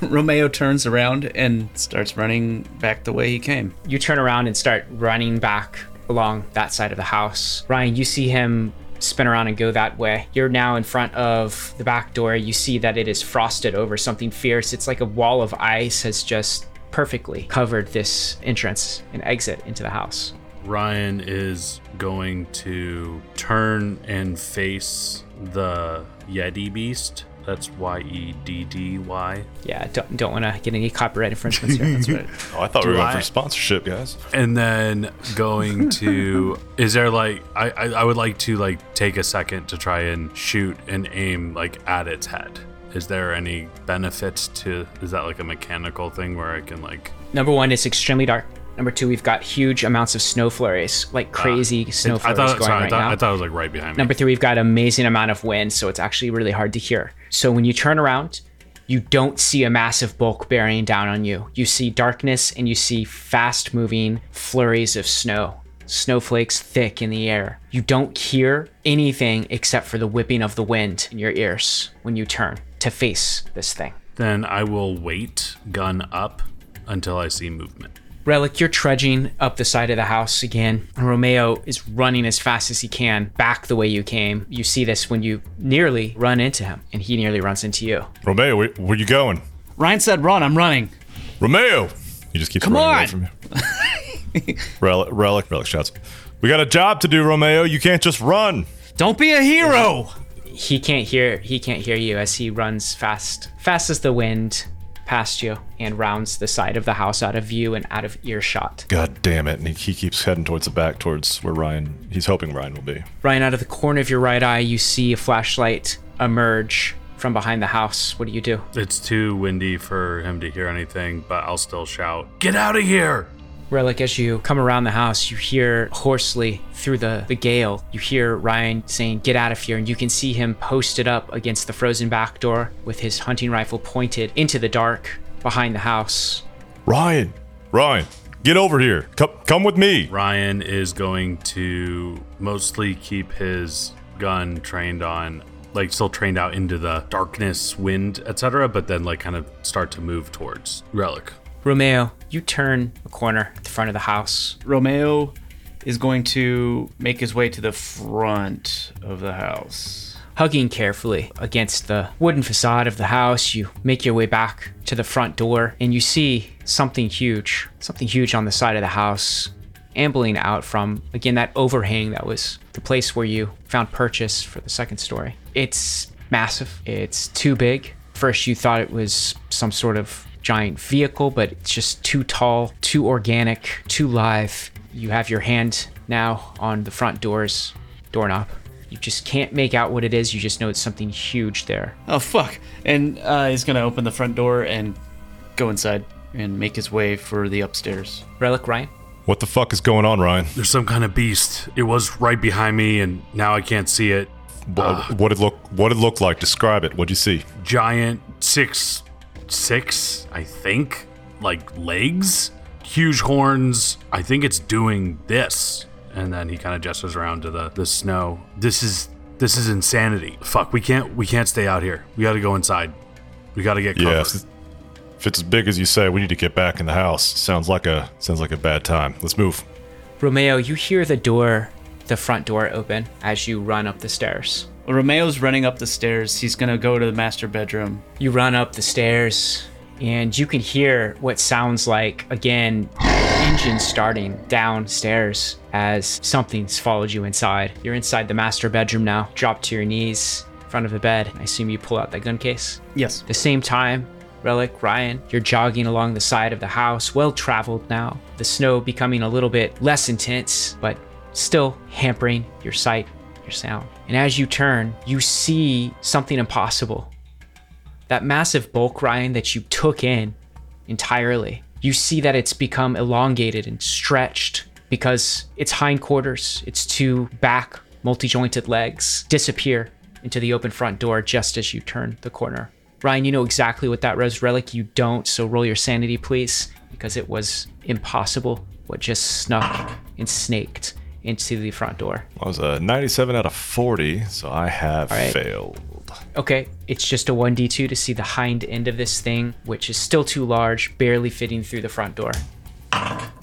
[SPEAKER 1] *laughs* Romeo turns around and starts running back the way he came.
[SPEAKER 2] You turn around and start running back along that side of the house. Ryan, you see him spin around and go that way. You're now in front of the back door. You see that it is frosted over something fierce. It's like a wall of ice has just perfectly covered this entrance and exit into the house.
[SPEAKER 3] Ryan is going to turn and face the Yeti beast. That's Y E D D Y.
[SPEAKER 2] Yeah, don't, don't want to get any copyright infringements here. That's right. *laughs*
[SPEAKER 4] Oh, I thought we were going for sponsorship, guys.
[SPEAKER 3] And then going to *laughs* is there like I, I I would like to like take a second to try and shoot and aim like at its head. Is there any benefit to is that like a mechanical thing where I can like
[SPEAKER 2] Number one, it's extremely dark. Number two, we've got huge amounts of snow flurries, like uh, crazy snow
[SPEAKER 3] I
[SPEAKER 2] flurries
[SPEAKER 3] thought
[SPEAKER 2] going
[SPEAKER 3] sorry, I
[SPEAKER 2] right
[SPEAKER 3] thought,
[SPEAKER 2] now.
[SPEAKER 3] I thought it was like right behind me.
[SPEAKER 2] Number three, we've got amazing amount of wind, so it's actually really hard to hear. So when you turn around, you don't see a massive bulk bearing down on you. You see darkness and you see fast moving flurries of snow. Snowflakes thick in the air. You don't hear anything except for the whipping of the wind in your ears when you turn to face this thing.
[SPEAKER 3] Then I will wait, gun up, until I see movement.
[SPEAKER 2] Relic, you're trudging up the side of the house again. Romeo is running as fast as he can back the way you came. You see this when you nearly run into him, and he nearly runs into you.
[SPEAKER 4] Romeo, where, where you going?
[SPEAKER 1] Ryan said, "Run! I'm running."
[SPEAKER 4] Romeo! He just keeps
[SPEAKER 1] Come
[SPEAKER 4] running away from you. *laughs* Relic, Relic, Relic shouts, We got a job to do, Romeo. You can't just run.
[SPEAKER 1] Don't be a hero.
[SPEAKER 2] He can't hear. He can't hear you as he runs fast, fast as the wind, past you and rounds the side of the house out of view and out of earshot.
[SPEAKER 4] God damn it. And he, he keeps heading towards the back, towards where Ryan, he's hoping Ryan will be.
[SPEAKER 2] Ryan, out of the corner of your right eye, you see a flashlight emerge from behind the house. What do you do?
[SPEAKER 3] It's too windy for him to hear anything, but I'll still shout, Get out of here!
[SPEAKER 2] Relic, as you come around the house, you hear hoarsely through the, the gale, you hear Ryan saying, Get out of here. And you can see him posted up against the frozen back door with his hunting rifle pointed into the dark behind the house.
[SPEAKER 4] Ryan! Ryan! Get over here. Come, come with me.
[SPEAKER 3] Ryan is going to mostly keep his gun trained on, like, still trained out into the darkness, wind, etc., but then, like, kind of start to move towards Relic.
[SPEAKER 2] Romeo, you turn a corner at the front of the house.
[SPEAKER 1] Romeo is going to make his way to the front of the house.
[SPEAKER 2] Hugging carefully against the wooden facade of the house, you make your way back to the front door and you see something huge, something huge on the side of the house, ambling out from, again, that overhang that was the place where you found purchase for the second story. It's massive, it's too big. First, you thought it was some sort of giant vehicle, but it's just too tall, too organic, too live. You have your hand now on the front door's doorknob. You just can't make out what it is. You just know it's something huge there.
[SPEAKER 1] Oh fuck! And uh, he's gonna open the front door and go inside and make his way for the upstairs.
[SPEAKER 2] Relic Ryan?
[SPEAKER 4] What the fuck is going on, Ryan?
[SPEAKER 3] There's some kind of beast. It was right behind me, and now I can't see it.
[SPEAKER 4] What, what it look what it looked like? Describe it. What'd you see?
[SPEAKER 3] Giant, six, six, I think, like legs, huge horns. I think it's doing this. And then he kind of gestures around to the the snow. This is this is insanity. Fuck, we can't we can't stay out here. We got to go inside. We got to get cover.
[SPEAKER 4] Yeah, if, if it's as big as you say, we need to get back in the house. Sounds like a sounds like a bad time. Let's move.
[SPEAKER 2] Romeo, you hear the door the front door open as you run up the stairs.
[SPEAKER 1] Romeo's running up the stairs. He's gonna go to the master bedroom.
[SPEAKER 2] You run up the stairs and you can hear what sounds like, again, engine starting downstairs as something's followed you inside. You're inside the master bedroom now, drop to your knees in front of the bed. I assume you pull out that gun case.
[SPEAKER 1] Yes.
[SPEAKER 2] the same time, Relic, Ryan, you're jogging along the side of the house, well traveled now. The snow becoming a little bit less intense, but still hampering your sight, your sound. And as you turn, you see something impossible. That massive bulk, Ryan, that you took in entirely, you see that it's become elongated and stretched because its hindquarters, its two back multi jointed legs disappear into the open front door just as you turn the corner. Ryan, you know exactly what that was. Relic, you don't, so roll your sanity, please, because it was impossible what just snuck and snaked into the front door.
[SPEAKER 4] I was a 97 out of 40, so I have
[SPEAKER 2] right.
[SPEAKER 4] failed.
[SPEAKER 2] Okay, it's just a 1d2 to see the hind end of this thing, which is still too large, barely fitting through the front door.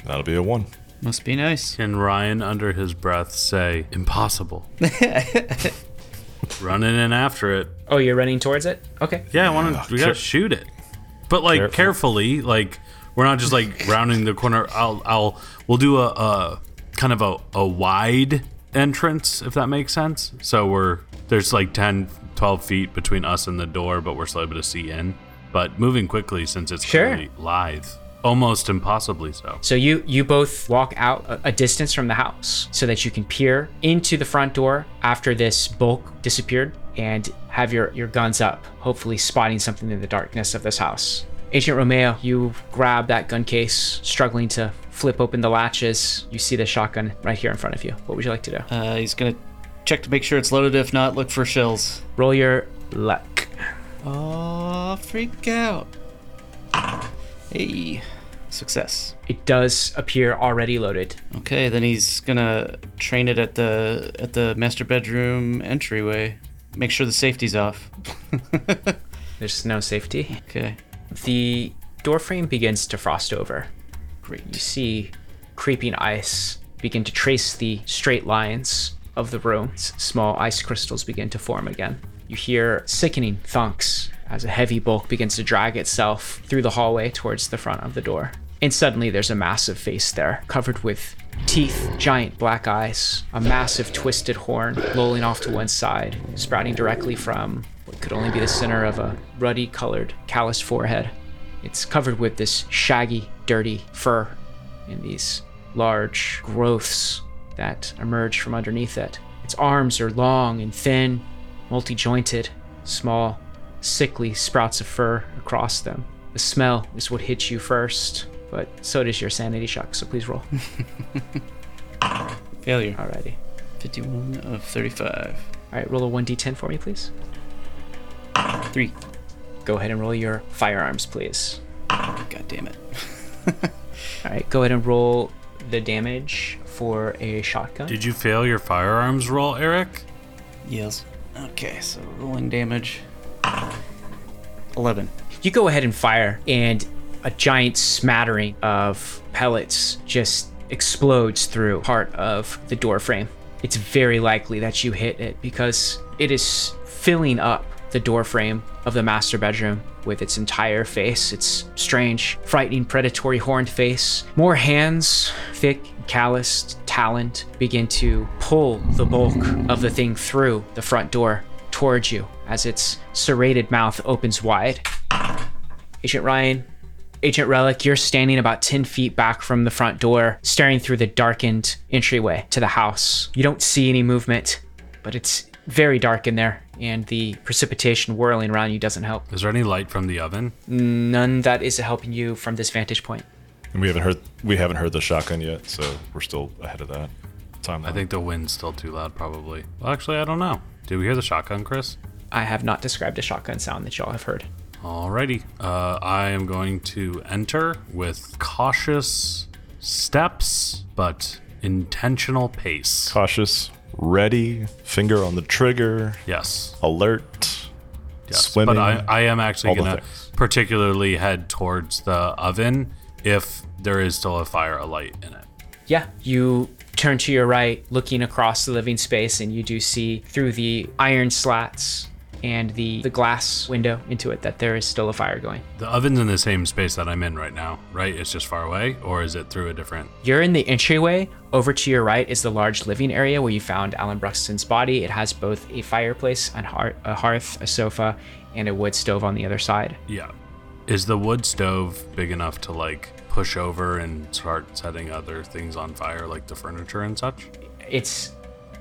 [SPEAKER 4] That'll be a one.
[SPEAKER 1] Must be nice.
[SPEAKER 3] Can Ryan, under his breath, say, impossible? *laughs* Running in after it.
[SPEAKER 2] Oh, you're running towards it? Okay.
[SPEAKER 3] Yeah, I want to. We gotta
[SPEAKER 4] care-
[SPEAKER 3] shoot it, but like
[SPEAKER 4] Careful.
[SPEAKER 3] carefully. Like we're not just like rounding the corner. I'll, I'll, we'll do a, a kind of a, a wide entrance if that makes sense. So we're there's like 10, 12 feet between us and the door, but we're still able to see in. But moving quickly since it's
[SPEAKER 2] Sure.
[SPEAKER 3] lithe, almost impossibly so.
[SPEAKER 2] So you you both walk out a, a distance from the house so that you can peer into the front door after this bulk disappeared and have your your guns up, hopefully spotting something in the darkness of this house. Agent Romeo, you grab that gun case, struggling to flip open the latches. You see the shotgun right here in front of you. What would you like to do?
[SPEAKER 1] Uh, he's gonna check to make sure it's loaded. If not, look for shells.
[SPEAKER 2] Roll your luck.
[SPEAKER 1] Oh, freak out. Hey, success.
[SPEAKER 2] It does appear already loaded.
[SPEAKER 1] Okay, then he's gonna train it at the at the master bedroom entryway. Make sure the safety's off. *laughs*
[SPEAKER 2] There's no safety.
[SPEAKER 1] okay,
[SPEAKER 2] The doorframe begins to frost over.
[SPEAKER 1] Great.
[SPEAKER 2] You see creeping ice begin to trace the straight lines of the room. Small ice crystals begin to form again. You hear sickening thunks as a heavy bulk begins to drag itself through the hallway towards the front of the door. And suddenly there's a massive face there, covered with teeth, giant black eyes, a massive twisted horn lolling off to one side, sprouting directly from could only be the center of a ruddy colored, calloused forehead. It's covered with this shaggy, dirty fur and these large growths that emerge from underneath it. Its arms are long and thin, multi jointed, small, sickly sprouts of fur across them. The smell is what hits you first, but so does your sanity shock, so please roll. *laughs*
[SPEAKER 1] Failure.
[SPEAKER 2] Alrighty.
[SPEAKER 1] 51 of 35.
[SPEAKER 2] Alright, roll a 1d10 for me, please.
[SPEAKER 1] Three.
[SPEAKER 2] Go ahead and roll your firearms, please.
[SPEAKER 1] God damn it. *laughs*
[SPEAKER 2] Alright, go ahead and roll the damage for a shotgun.
[SPEAKER 3] Did you fail your firearms roll, Eric?
[SPEAKER 1] Yes. Okay, so rolling damage. 11.
[SPEAKER 2] You go ahead and fire, and a giant smattering of pellets just explodes through part of the door frame. It's very likely that you hit it because it is filling up the doorframe of the master bedroom with its entire face. Its strange, frightening, predatory horned face. More hands, thick, calloused, taloned, begin to pull the bulk of the thing through the front door towards you as its serrated mouth opens wide. Agent Ryan, Agent Relic, you're standing about 10 feet back from the front door, staring through the darkened entryway to the house. You don't see any movement, but it's very dark in there, and the precipitation whirling around you doesn't help.
[SPEAKER 3] Is there any light from the oven?
[SPEAKER 2] None that is helping you from this vantage point.
[SPEAKER 4] And we haven't heard we haven't heard the shotgun yet, so we're still ahead of that timeline.
[SPEAKER 3] I think the wind's still too loud, probably. Well, actually, I don't know. Did we hear the shotgun, Chris?
[SPEAKER 2] I have not described a shotgun sound that y'all have heard.
[SPEAKER 3] Alrighty. Uh, I am going to enter with cautious steps, but intentional pace.
[SPEAKER 4] cautious, ready, finger on the trigger,
[SPEAKER 3] Yes.
[SPEAKER 4] alert,
[SPEAKER 3] Yes.
[SPEAKER 4] swimming.
[SPEAKER 3] But I, I am actually going to particularly head towards the oven if there is still a fire alight in it.
[SPEAKER 2] Yeah, you turn to your right, looking across the living space, and you do see through the iron slats and the, the glass window into it that there is still a fire going.
[SPEAKER 3] The oven's in the same space that I'm in right now, right? It's just far away, or is it through a different?
[SPEAKER 2] You're in the entryway. Over to your right is the large living area where you found Alan Bruxton's body. It has both a fireplace, and a hearth, a sofa, and a wood stove on the other side.
[SPEAKER 3] Yeah. Is the wood stove big enough to like push over and start setting other things on fire, like the furniture and such?
[SPEAKER 2] It's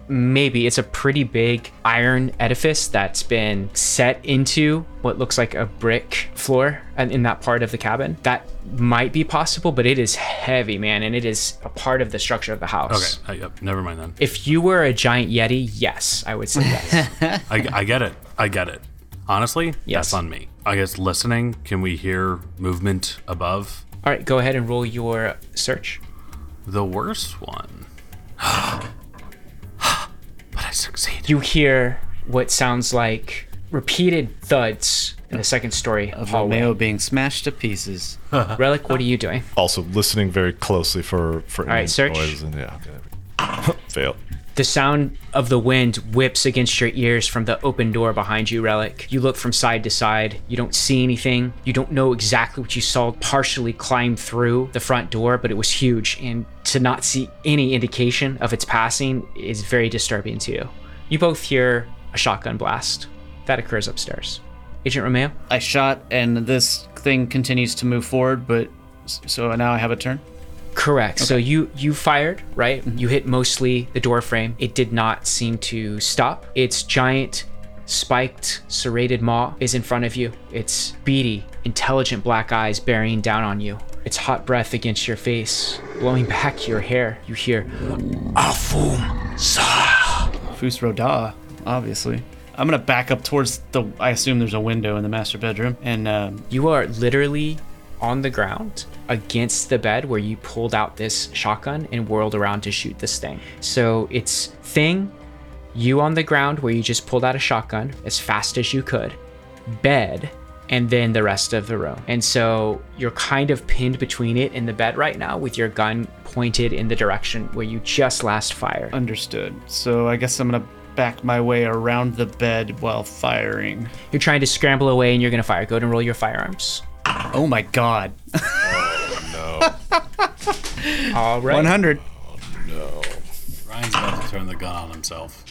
[SPEAKER 2] maybe it's a pretty big iron edifice that's been set into what looks like a brick floor and in that part of the cabin. That might be possible, but it is heavy, man, and it is a part of the structure of the house.
[SPEAKER 3] Okay. Uh, yep. Never mind then.
[SPEAKER 2] If you were a giant yeti, yes, I would say yes. *laughs*
[SPEAKER 3] I, I get it. I get it. Honestly,
[SPEAKER 2] Yes.
[SPEAKER 3] that's on me. I guess listening, can we hear movement above?
[SPEAKER 2] All right, go ahead and roll your search.
[SPEAKER 3] The worst one. *gasps* but I succeed.
[SPEAKER 2] You hear what sounds like repeated thuds in the second story
[SPEAKER 1] Of
[SPEAKER 2] hallway.
[SPEAKER 1] Romeo being smashed to pieces. *laughs*
[SPEAKER 2] Relic, what are you doing?
[SPEAKER 4] Also listening very closely for for
[SPEAKER 2] right,
[SPEAKER 4] any
[SPEAKER 2] search.
[SPEAKER 4] noises and yeah. *laughs* Fail.
[SPEAKER 2] The sound of the wind whips against your ears from the open door behind you, Relic. You look from side to side. You don't see anything. You don't know exactly what you saw partially climb through the front door, but it was huge. And to not see any indication of its passing is very disturbing to you. You both hear a shotgun blast. That occurs upstairs. Agent Romeo?
[SPEAKER 1] I shot, and this thing continues to move forward, but so now I have a turn.
[SPEAKER 2] Correct. So you you fired, right? You hit mostly the door frame. It did not seem to stop. Its giant spiked serrated maw is in front of you. Its beady, intelligent black eyes bearing down on you. Its hot breath against your face, blowing back your hair. You hear
[SPEAKER 5] Afum Sa.
[SPEAKER 1] Fus Roda, obviously. I'm gonna back up towards the. I assume there's a window in the master bedroom, and um,
[SPEAKER 2] you are literally on the ground against the bed where you pulled out this shotgun and whirled around to shoot this thing. So it's thing, you on the ground where you just pulled out a shotgun as fast as you could, bed, and then the rest of the room. And so you're kind of pinned between it and the bed right now with your gun pointed in the direction where you just last fired.
[SPEAKER 1] understood. So I guess I'm gonna back my way around the bed while firing.
[SPEAKER 2] You're trying to scramble away and you're gonna fire. Go ahead and roll your firearms.
[SPEAKER 1] Oh my god. *laughs* *laughs*
[SPEAKER 2] All right.
[SPEAKER 1] 100. No.
[SPEAKER 3] Ryan's about to turn the gun on himself.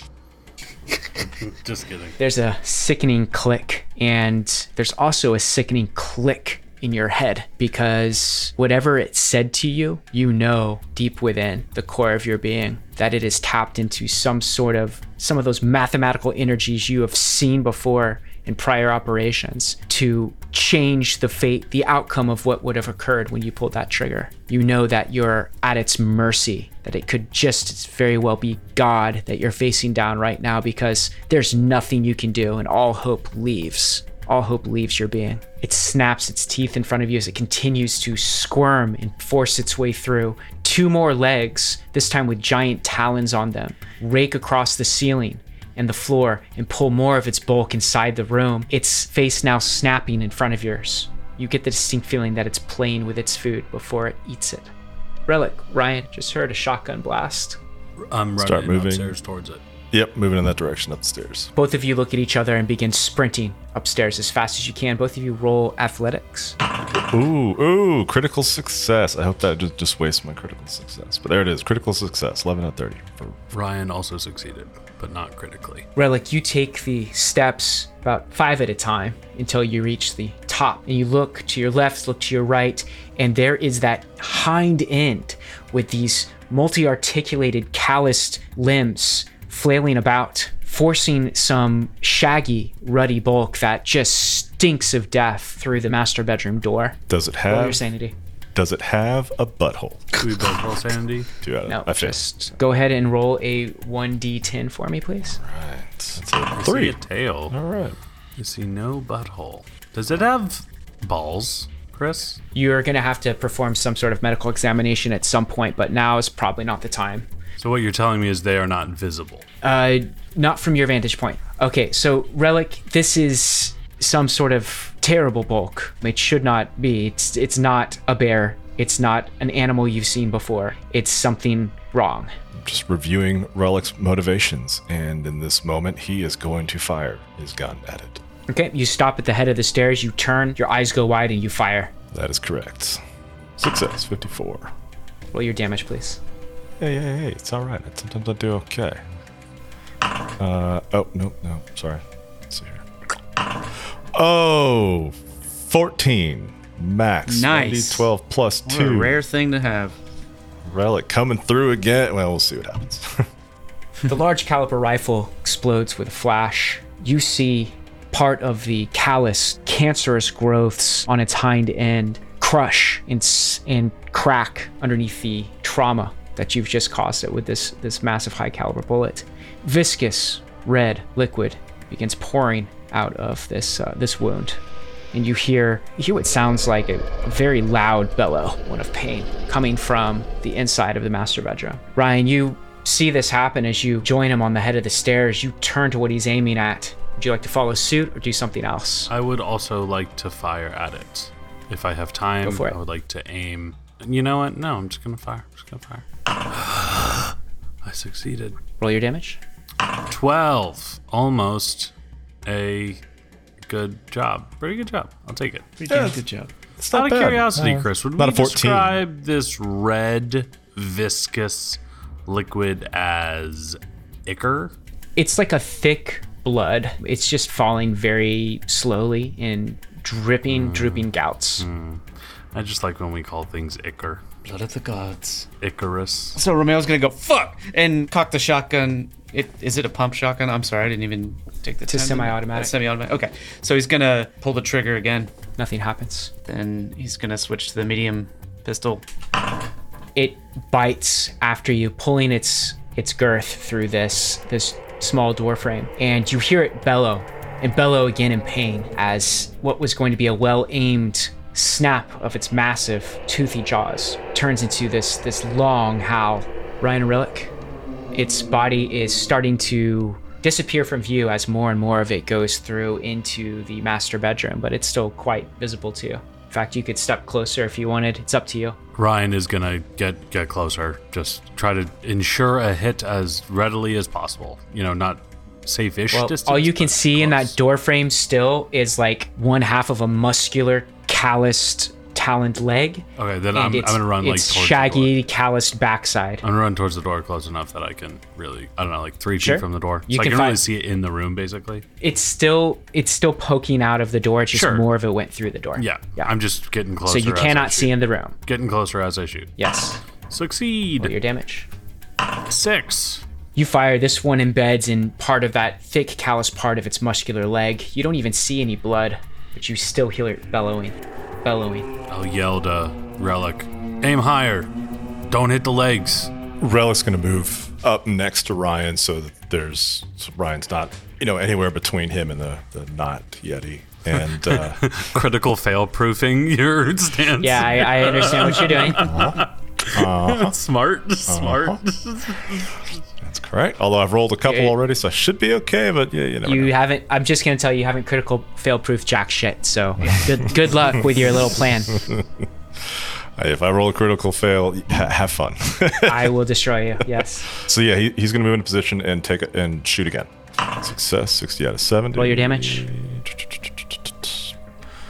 [SPEAKER 3] *laughs* Just kidding.
[SPEAKER 2] there's a sickening click and there's also a sickening click in your head because whatever it said to you you know deep within the core of your being that it is tapped into some sort of some of those mathematical energies you have seen before in prior operations to change the fate the outcome of what would have occurred when you pulled that trigger you know that you're at its mercy that it could just very well be god that you're facing down right now because there's nothing you can do and all hope leaves all hope leaves your being. It snaps its teeth in front of you as it continues to squirm and force its way through. Two more legs, this time with giant talons on them, rake across the ceiling and the floor and pull more of its bulk inside the room. Its face now snapping in front of yours. You get the distinct feeling that it's playing with its food before it eats it. Relic, Ryan just heard a shotgun blast.
[SPEAKER 3] I'm running
[SPEAKER 4] Start moving.
[SPEAKER 3] upstairs towards it.
[SPEAKER 4] Yep, moving in that direction upstairs.
[SPEAKER 2] Both of you look at each other and begin sprinting upstairs as fast as you can. Both of you roll athletics.
[SPEAKER 4] Ooh, ooh, critical success. I hope that just, just wastes my critical success. But there it is, critical success, 11 out of 30. For,
[SPEAKER 3] Ryan also succeeded, but not critically.
[SPEAKER 2] Relic, you take the steps about five at a time until you reach the top. And you look to your left, look to your right, and there is that hind end with these multi articulated, calloused limbs flailing about, forcing some shaggy, ruddy bulk that just stinks of death through the master bedroom door.
[SPEAKER 4] does it
[SPEAKER 2] Roll your
[SPEAKER 4] have?
[SPEAKER 2] sanity.
[SPEAKER 4] Does it have a butthole?
[SPEAKER 3] Do we both roll sanity?
[SPEAKER 4] Two out of
[SPEAKER 2] No,
[SPEAKER 4] I failed.
[SPEAKER 2] just go ahead and roll a 1d10 for me, please.
[SPEAKER 4] That's a
[SPEAKER 3] I see
[SPEAKER 4] three.
[SPEAKER 3] a tail.
[SPEAKER 4] All right.
[SPEAKER 3] I see no butthole. Does it have balls, Chris?
[SPEAKER 2] You're going to have to perform some sort of medical examination at some point, but now is probably not the time.
[SPEAKER 3] So what you're telling me is they are not visible.
[SPEAKER 2] Uh, not from your vantage point. Okay, so Relic, this is some sort of terrible bulk. It should not be. It's it's not a bear. It's not an animal you've seen before. It's something wrong.
[SPEAKER 4] Just reviewing Relic's motivations, and in this moment, he is going to fire his gun at it.
[SPEAKER 2] Okay, you stop at the head of the stairs, you turn, your eyes go wide, and you fire.
[SPEAKER 4] That is correct. Success, 54.
[SPEAKER 2] Roll your damage, please.
[SPEAKER 4] Hey, hey, hey, it's all right. Sometimes I do okay. Uh, oh, no, no, sorry. Let's see here. Oh, 14. Max.
[SPEAKER 1] Nice.
[SPEAKER 4] 12 plus
[SPEAKER 1] What a
[SPEAKER 4] 2.
[SPEAKER 1] rare thing to have.
[SPEAKER 4] Relic coming through again. Well, we'll see what happens. *laughs*
[SPEAKER 2] The large caliber rifle explodes with a flash. You see part of the callous, cancerous growths on its hind end crush and, and crack underneath the trauma that you've just caused it with this, this massive high caliber bullet. Viscous red liquid begins pouring out of this, uh, this wound. And you hear, you hear what sounds like a, a very loud bellow, one of pain, coming from the inside of the master bedroom. Ryan, you see this happen as you join him on the head of the stairs. You turn to what he's aiming at. Would you like to follow suit or do something else?
[SPEAKER 3] I would also like to fire at it. If I have time,
[SPEAKER 2] Go for it.
[SPEAKER 3] I would like to aim. You know what? No, I'm just gonna fire. I'm just gonna fire. *sighs* I succeeded.
[SPEAKER 2] Roll your damage.
[SPEAKER 3] Twelve, almost a good job. Pretty good job. I'll take it.
[SPEAKER 1] Pretty damn good job.
[SPEAKER 4] It's
[SPEAKER 3] Out
[SPEAKER 4] not
[SPEAKER 3] of
[SPEAKER 4] bad.
[SPEAKER 3] curiosity,
[SPEAKER 4] Uh,
[SPEAKER 3] Chris, would
[SPEAKER 4] about
[SPEAKER 3] we
[SPEAKER 4] a 14.
[SPEAKER 3] describe this red, viscous liquid as ichor?
[SPEAKER 2] It's like a thick blood. It's just falling very slowly in dripping, hmm. drooping gouts. Hmm.
[SPEAKER 3] I just like when we call things ichor.
[SPEAKER 1] Blood of the gods.
[SPEAKER 3] Icarus.
[SPEAKER 1] So Romeo's gonna go fuck and cock the shotgun. It is it a pump shotgun? I'm sorry, I didn't even take the.
[SPEAKER 2] It's
[SPEAKER 1] time to-
[SPEAKER 2] semi-automatic.
[SPEAKER 1] A semi-automatic. Okay, so he's gonna pull the trigger again.
[SPEAKER 2] Nothing happens.
[SPEAKER 1] Then he's gonna switch to the medium pistol.
[SPEAKER 2] it bites after you, pulling its its girth through this this small door frame, and you hear it bellow and bellow again in pain as what was going to be a well aimed snap of its massive toothy jaws turns into this this long howl. Ryan Relic, its body is starting to disappear from view as more and more of it goes through into the master bedroom, but it's still quite visible to you. In fact, you could step closer if you wanted. It's up to you.
[SPEAKER 3] Ryan is gonna get get closer. Just try to ensure a hit as readily as possible. You know, not safe-ish
[SPEAKER 2] Well,
[SPEAKER 3] distance.
[SPEAKER 2] all you can see in that
[SPEAKER 3] close.
[SPEAKER 2] door frame still is like one half of a muscular, calloused, taloned leg.
[SPEAKER 3] Okay, then I'm, I'm gonna run like
[SPEAKER 2] its
[SPEAKER 3] towards
[SPEAKER 2] shaggy, calloused backside.
[SPEAKER 3] I'm gonna run towards the door close enough that I can really, I don't know, like three
[SPEAKER 2] Sure.
[SPEAKER 3] feet from the door,
[SPEAKER 2] You
[SPEAKER 3] so I
[SPEAKER 2] can
[SPEAKER 3] can really
[SPEAKER 2] find-
[SPEAKER 3] see it in the room, basically.
[SPEAKER 2] It's still it's still poking out of the door. It's just
[SPEAKER 3] Sure.
[SPEAKER 2] more of it went through the door.
[SPEAKER 3] Yeah,
[SPEAKER 2] yeah.
[SPEAKER 3] I'm just getting closer. so you
[SPEAKER 2] cannot see in the room.
[SPEAKER 3] Getting closer as I shoot.
[SPEAKER 2] Yes.
[SPEAKER 3] Succeed.
[SPEAKER 2] Roll your damage.
[SPEAKER 3] Six.
[SPEAKER 2] You fire. This one embeds in part of that thick, callous part of its muscular leg. You don't even see any blood, but you still hear it bellowing, bellowing.
[SPEAKER 3] I'll yell to Relic. Aim higher. Don't hit the legs.
[SPEAKER 4] Relic's going to move up next to Ryan so that there's so Ryan's not, you know, anywhere between him and the, the not Yeti. And uh, *laughs*
[SPEAKER 3] Critical fail proofing your *laughs* stance.
[SPEAKER 2] Yeah, I, I understand what you're doing. *laughs*
[SPEAKER 3] smart. Smart.
[SPEAKER 4] That's correct. Although I've rolled a couple already, so I should be okay. But yeah, you never
[SPEAKER 2] You
[SPEAKER 4] know.
[SPEAKER 2] haven't. I'm just gonna tell you, you haven't critical fail proof jack shit. So good, *laughs* good luck with your little plan.
[SPEAKER 4] If I roll a critical fail, *laughs* have fun. *laughs*
[SPEAKER 2] I will destroy you. Yes.
[SPEAKER 4] so yeah, he, he's going to move into position and take it and shoot again. Success, 60 out of 70.
[SPEAKER 2] Roll your damage.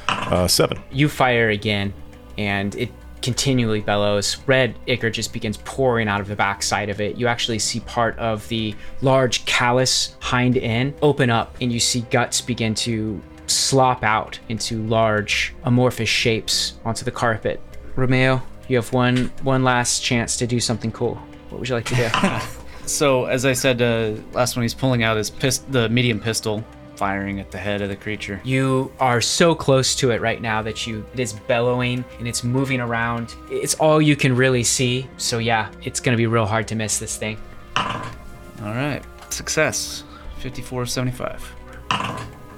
[SPEAKER 4] Uh, seven.
[SPEAKER 2] You fire again, and it continually bellows. Red ichor just begins pouring out of the backside of it. You actually see part of the large callus hind end open up, and you see guts begin to slop out into large amorphous shapes onto the carpet. Romeo, you have one one last chance to do something cool. What would you like to do? *laughs*
[SPEAKER 1] So as I said, uh, last one he's pulling out his pist- the medium pistol, firing at the head of the creature.
[SPEAKER 2] You are so close to it right now that you it is bellowing and it's moving around. It's all you can really see. So yeah, it's gonna be real hard to miss this thing.
[SPEAKER 1] All right, success, 54 75.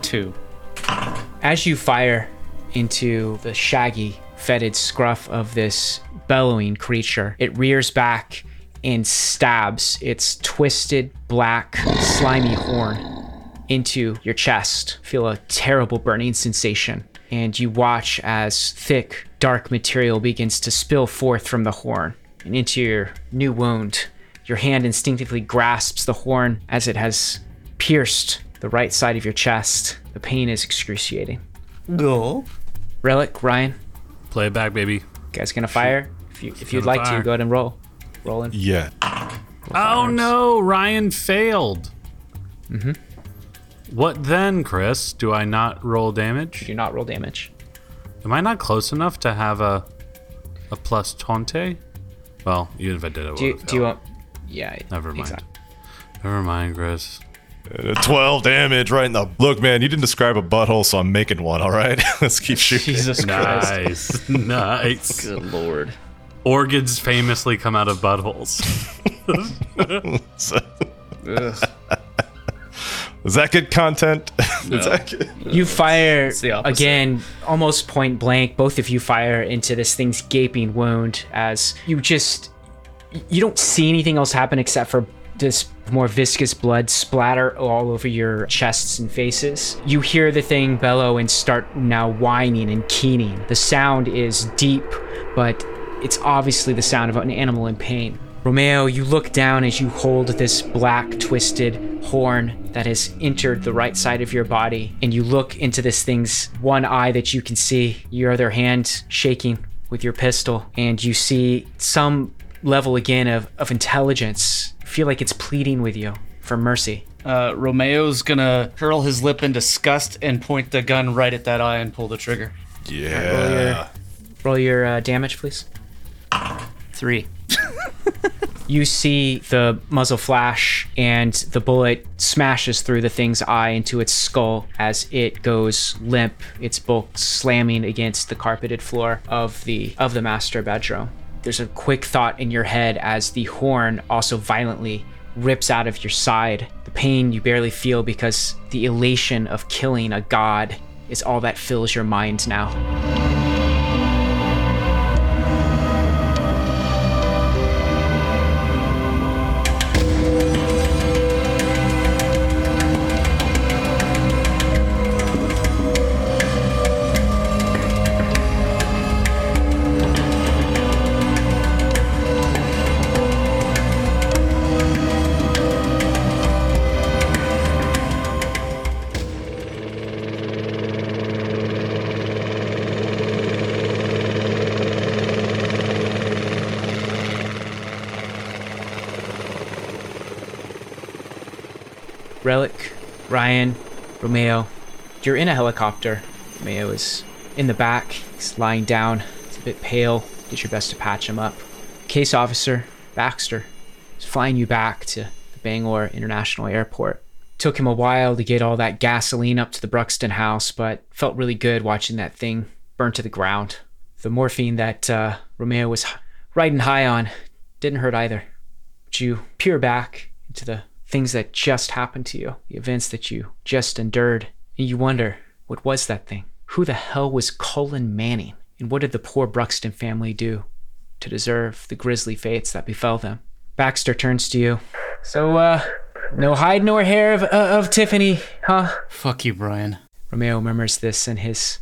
[SPEAKER 1] Two.
[SPEAKER 2] As you fire into the shaggy, fetid scruff of this bellowing creature, it rears back and stabs its twisted, black, slimy horn into your chest. Feel a terrible burning sensation. And you watch as thick, dark material begins to spill forth from the horn and into your new wound. Your hand instinctively grasps the horn as it has pierced the right side of your chest. The pain is excruciating.
[SPEAKER 1] Go.
[SPEAKER 2] Relic, Ryan,
[SPEAKER 3] Play it back, baby.
[SPEAKER 2] you guys gonna fire? If you if you'd like
[SPEAKER 3] fire.
[SPEAKER 2] to, go ahead and roll. Rolling.
[SPEAKER 4] Yeah.
[SPEAKER 3] Oh no, Ryan failed. Mm-hmm. What then, Chris? Do I not roll damage?
[SPEAKER 2] Do not roll damage.
[SPEAKER 3] Am I not close enough to have a a plus twenty? Well, even if I did, it
[SPEAKER 2] Do you, do you want? Yeah.
[SPEAKER 3] Never mind.
[SPEAKER 2] exactly.
[SPEAKER 3] Never mind, Chris.
[SPEAKER 4] Uh, 12 damage right in the. Look, man, you didn't describe a butthole, so I'm making one, all right? *laughs* Let's keep *laughs* shooting.
[SPEAKER 1] Jesus Christ.
[SPEAKER 3] Nice, *laughs* nice.
[SPEAKER 1] Good lord.
[SPEAKER 3] Organs famously come out of buttholes.
[SPEAKER 1] Ugh.
[SPEAKER 4] Is that good content? *laughs* Is that good?
[SPEAKER 2] You fire again, almost point blank. Both of you fire into this thing's gaping wound as you just you don't see anything else happen except for this more viscous blood splatter all over your chests and faces. You hear the thing bellow and start now whining and keening. The sound is deep, but it's obviously the sound of an animal in pain. Romeo, you look down as you hold this black twisted horn that has entered the right side of your body, and you look into this thing's one eye that you can see, your other hand shaking with your pistol, and you see some level again of, of intelligence. You feel like it's pleading with you for mercy.
[SPEAKER 1] Uh, Romeo's gonna curl his lip in disgust and point the gun right at that eye and pull the trigger.
[SPEAKER 4] Yeah.
[SPEAKER 2] Roll your uh, damage, please.
[SPEAKER 1] Three. *laughs*
[SPEAKER 2] You see the muzzle flash, and the bullet smashes through the thing's eye into its skull as it goes limp, its bulk slamming against the carpeted floor of the of the master bedroom. There's a quick thought in your head as the horn also violently rips out of your side. The pain you barely feel because the elation of killing a god is all that fills your mind now. Ryan, Romeo, you're in a helicopter. Romeo is in the back. He's lying down. He's a bit pale. Did your best to patch him up. Case officer, Baxter, is flying you back to the Bangor International Airport. Took him a while to get all that gasoline up to the Bruxton house, but felt really good watching that thing burn to the ground. The morphine that uh, Romeo was riding high on didn't hurt either. But you peer back into the things that just happened to you, the events that you just endured, and you wonder, what was that thing? Who the hell was Cullen Manning? And what did the poor Bruxton family do to deserve the grisly fates that befell them? Baxter turns to you. So, uh, no hide nor hair of, uh, of Tiffany, huh?
[SPEAKER 1] Fuck you, Brian.
[SPEAKER 2] Romeo murmurs this in his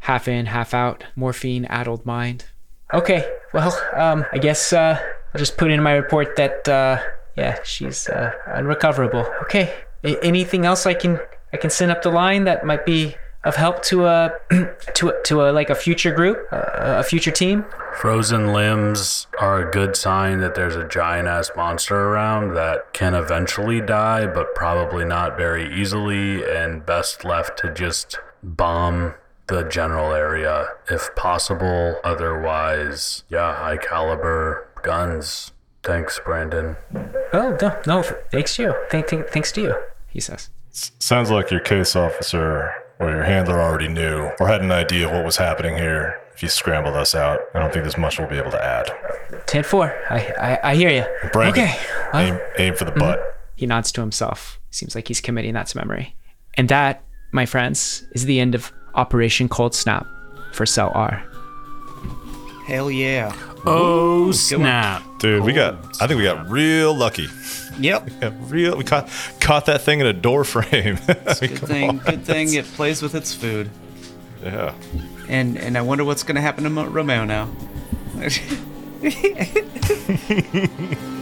[SPEAKER 2] half in, half out, morphine addled mind. Okay, well, um, I guess uh, I'll just put in my report that uh, yeah, she's uh, unrecoverable. Okay. A- anything else I can I can send up the line that might be of help to a *clears throat* to a, to a like a future group, uh, a future team?
[SPEAKER 3] Frozen limbs are a good sign that there's a giant ass monster around that can eventually die, but probably not very easily, and best left to just bomb the general area if possible. Otherwise, yeah, high caliber guns. Thanks, Brandon.
[SPEAKER 2] Oh no, no, thanks to you. Thank, thank, thanks to you. He says.
[SPEAKER 4] Sounds like your case officer or your handler already knew or had an idea of what was happening here. If you scrambled us out, I don't think there's much we'll be able to add.
[SPEAKER 2] Ten four. I, I I hear you.
[SPEAKER 4] Brandon,
[SPEAKER 2] Okay. well-
[SPEAKER 4] aim, aim for the butt. Mm-hmm.
[SPEAKER 2] He nods to himself. Seems like he's committing that to memory. And that, my friends, is the end of Operation Cold Snap for Cell R.
[SPEAKER 1] Hell yeah.
[SPEAKER 3] Oh, snap.
[SPEAKER 4] Dude, we got. I think we got real lucky.
[SPEAKER 1] Yep. *laughs*
[SPEAKER 4] Yeah, real. We caught caught that thing in a door frame. *laughs*
[SPEAKER 1] Good thing. Good thing it plays with its food.
[SPEAKER 4] Yeah.
[SPEAKER 1] And and I wonder what's going to happen to Romeo now. *laughs*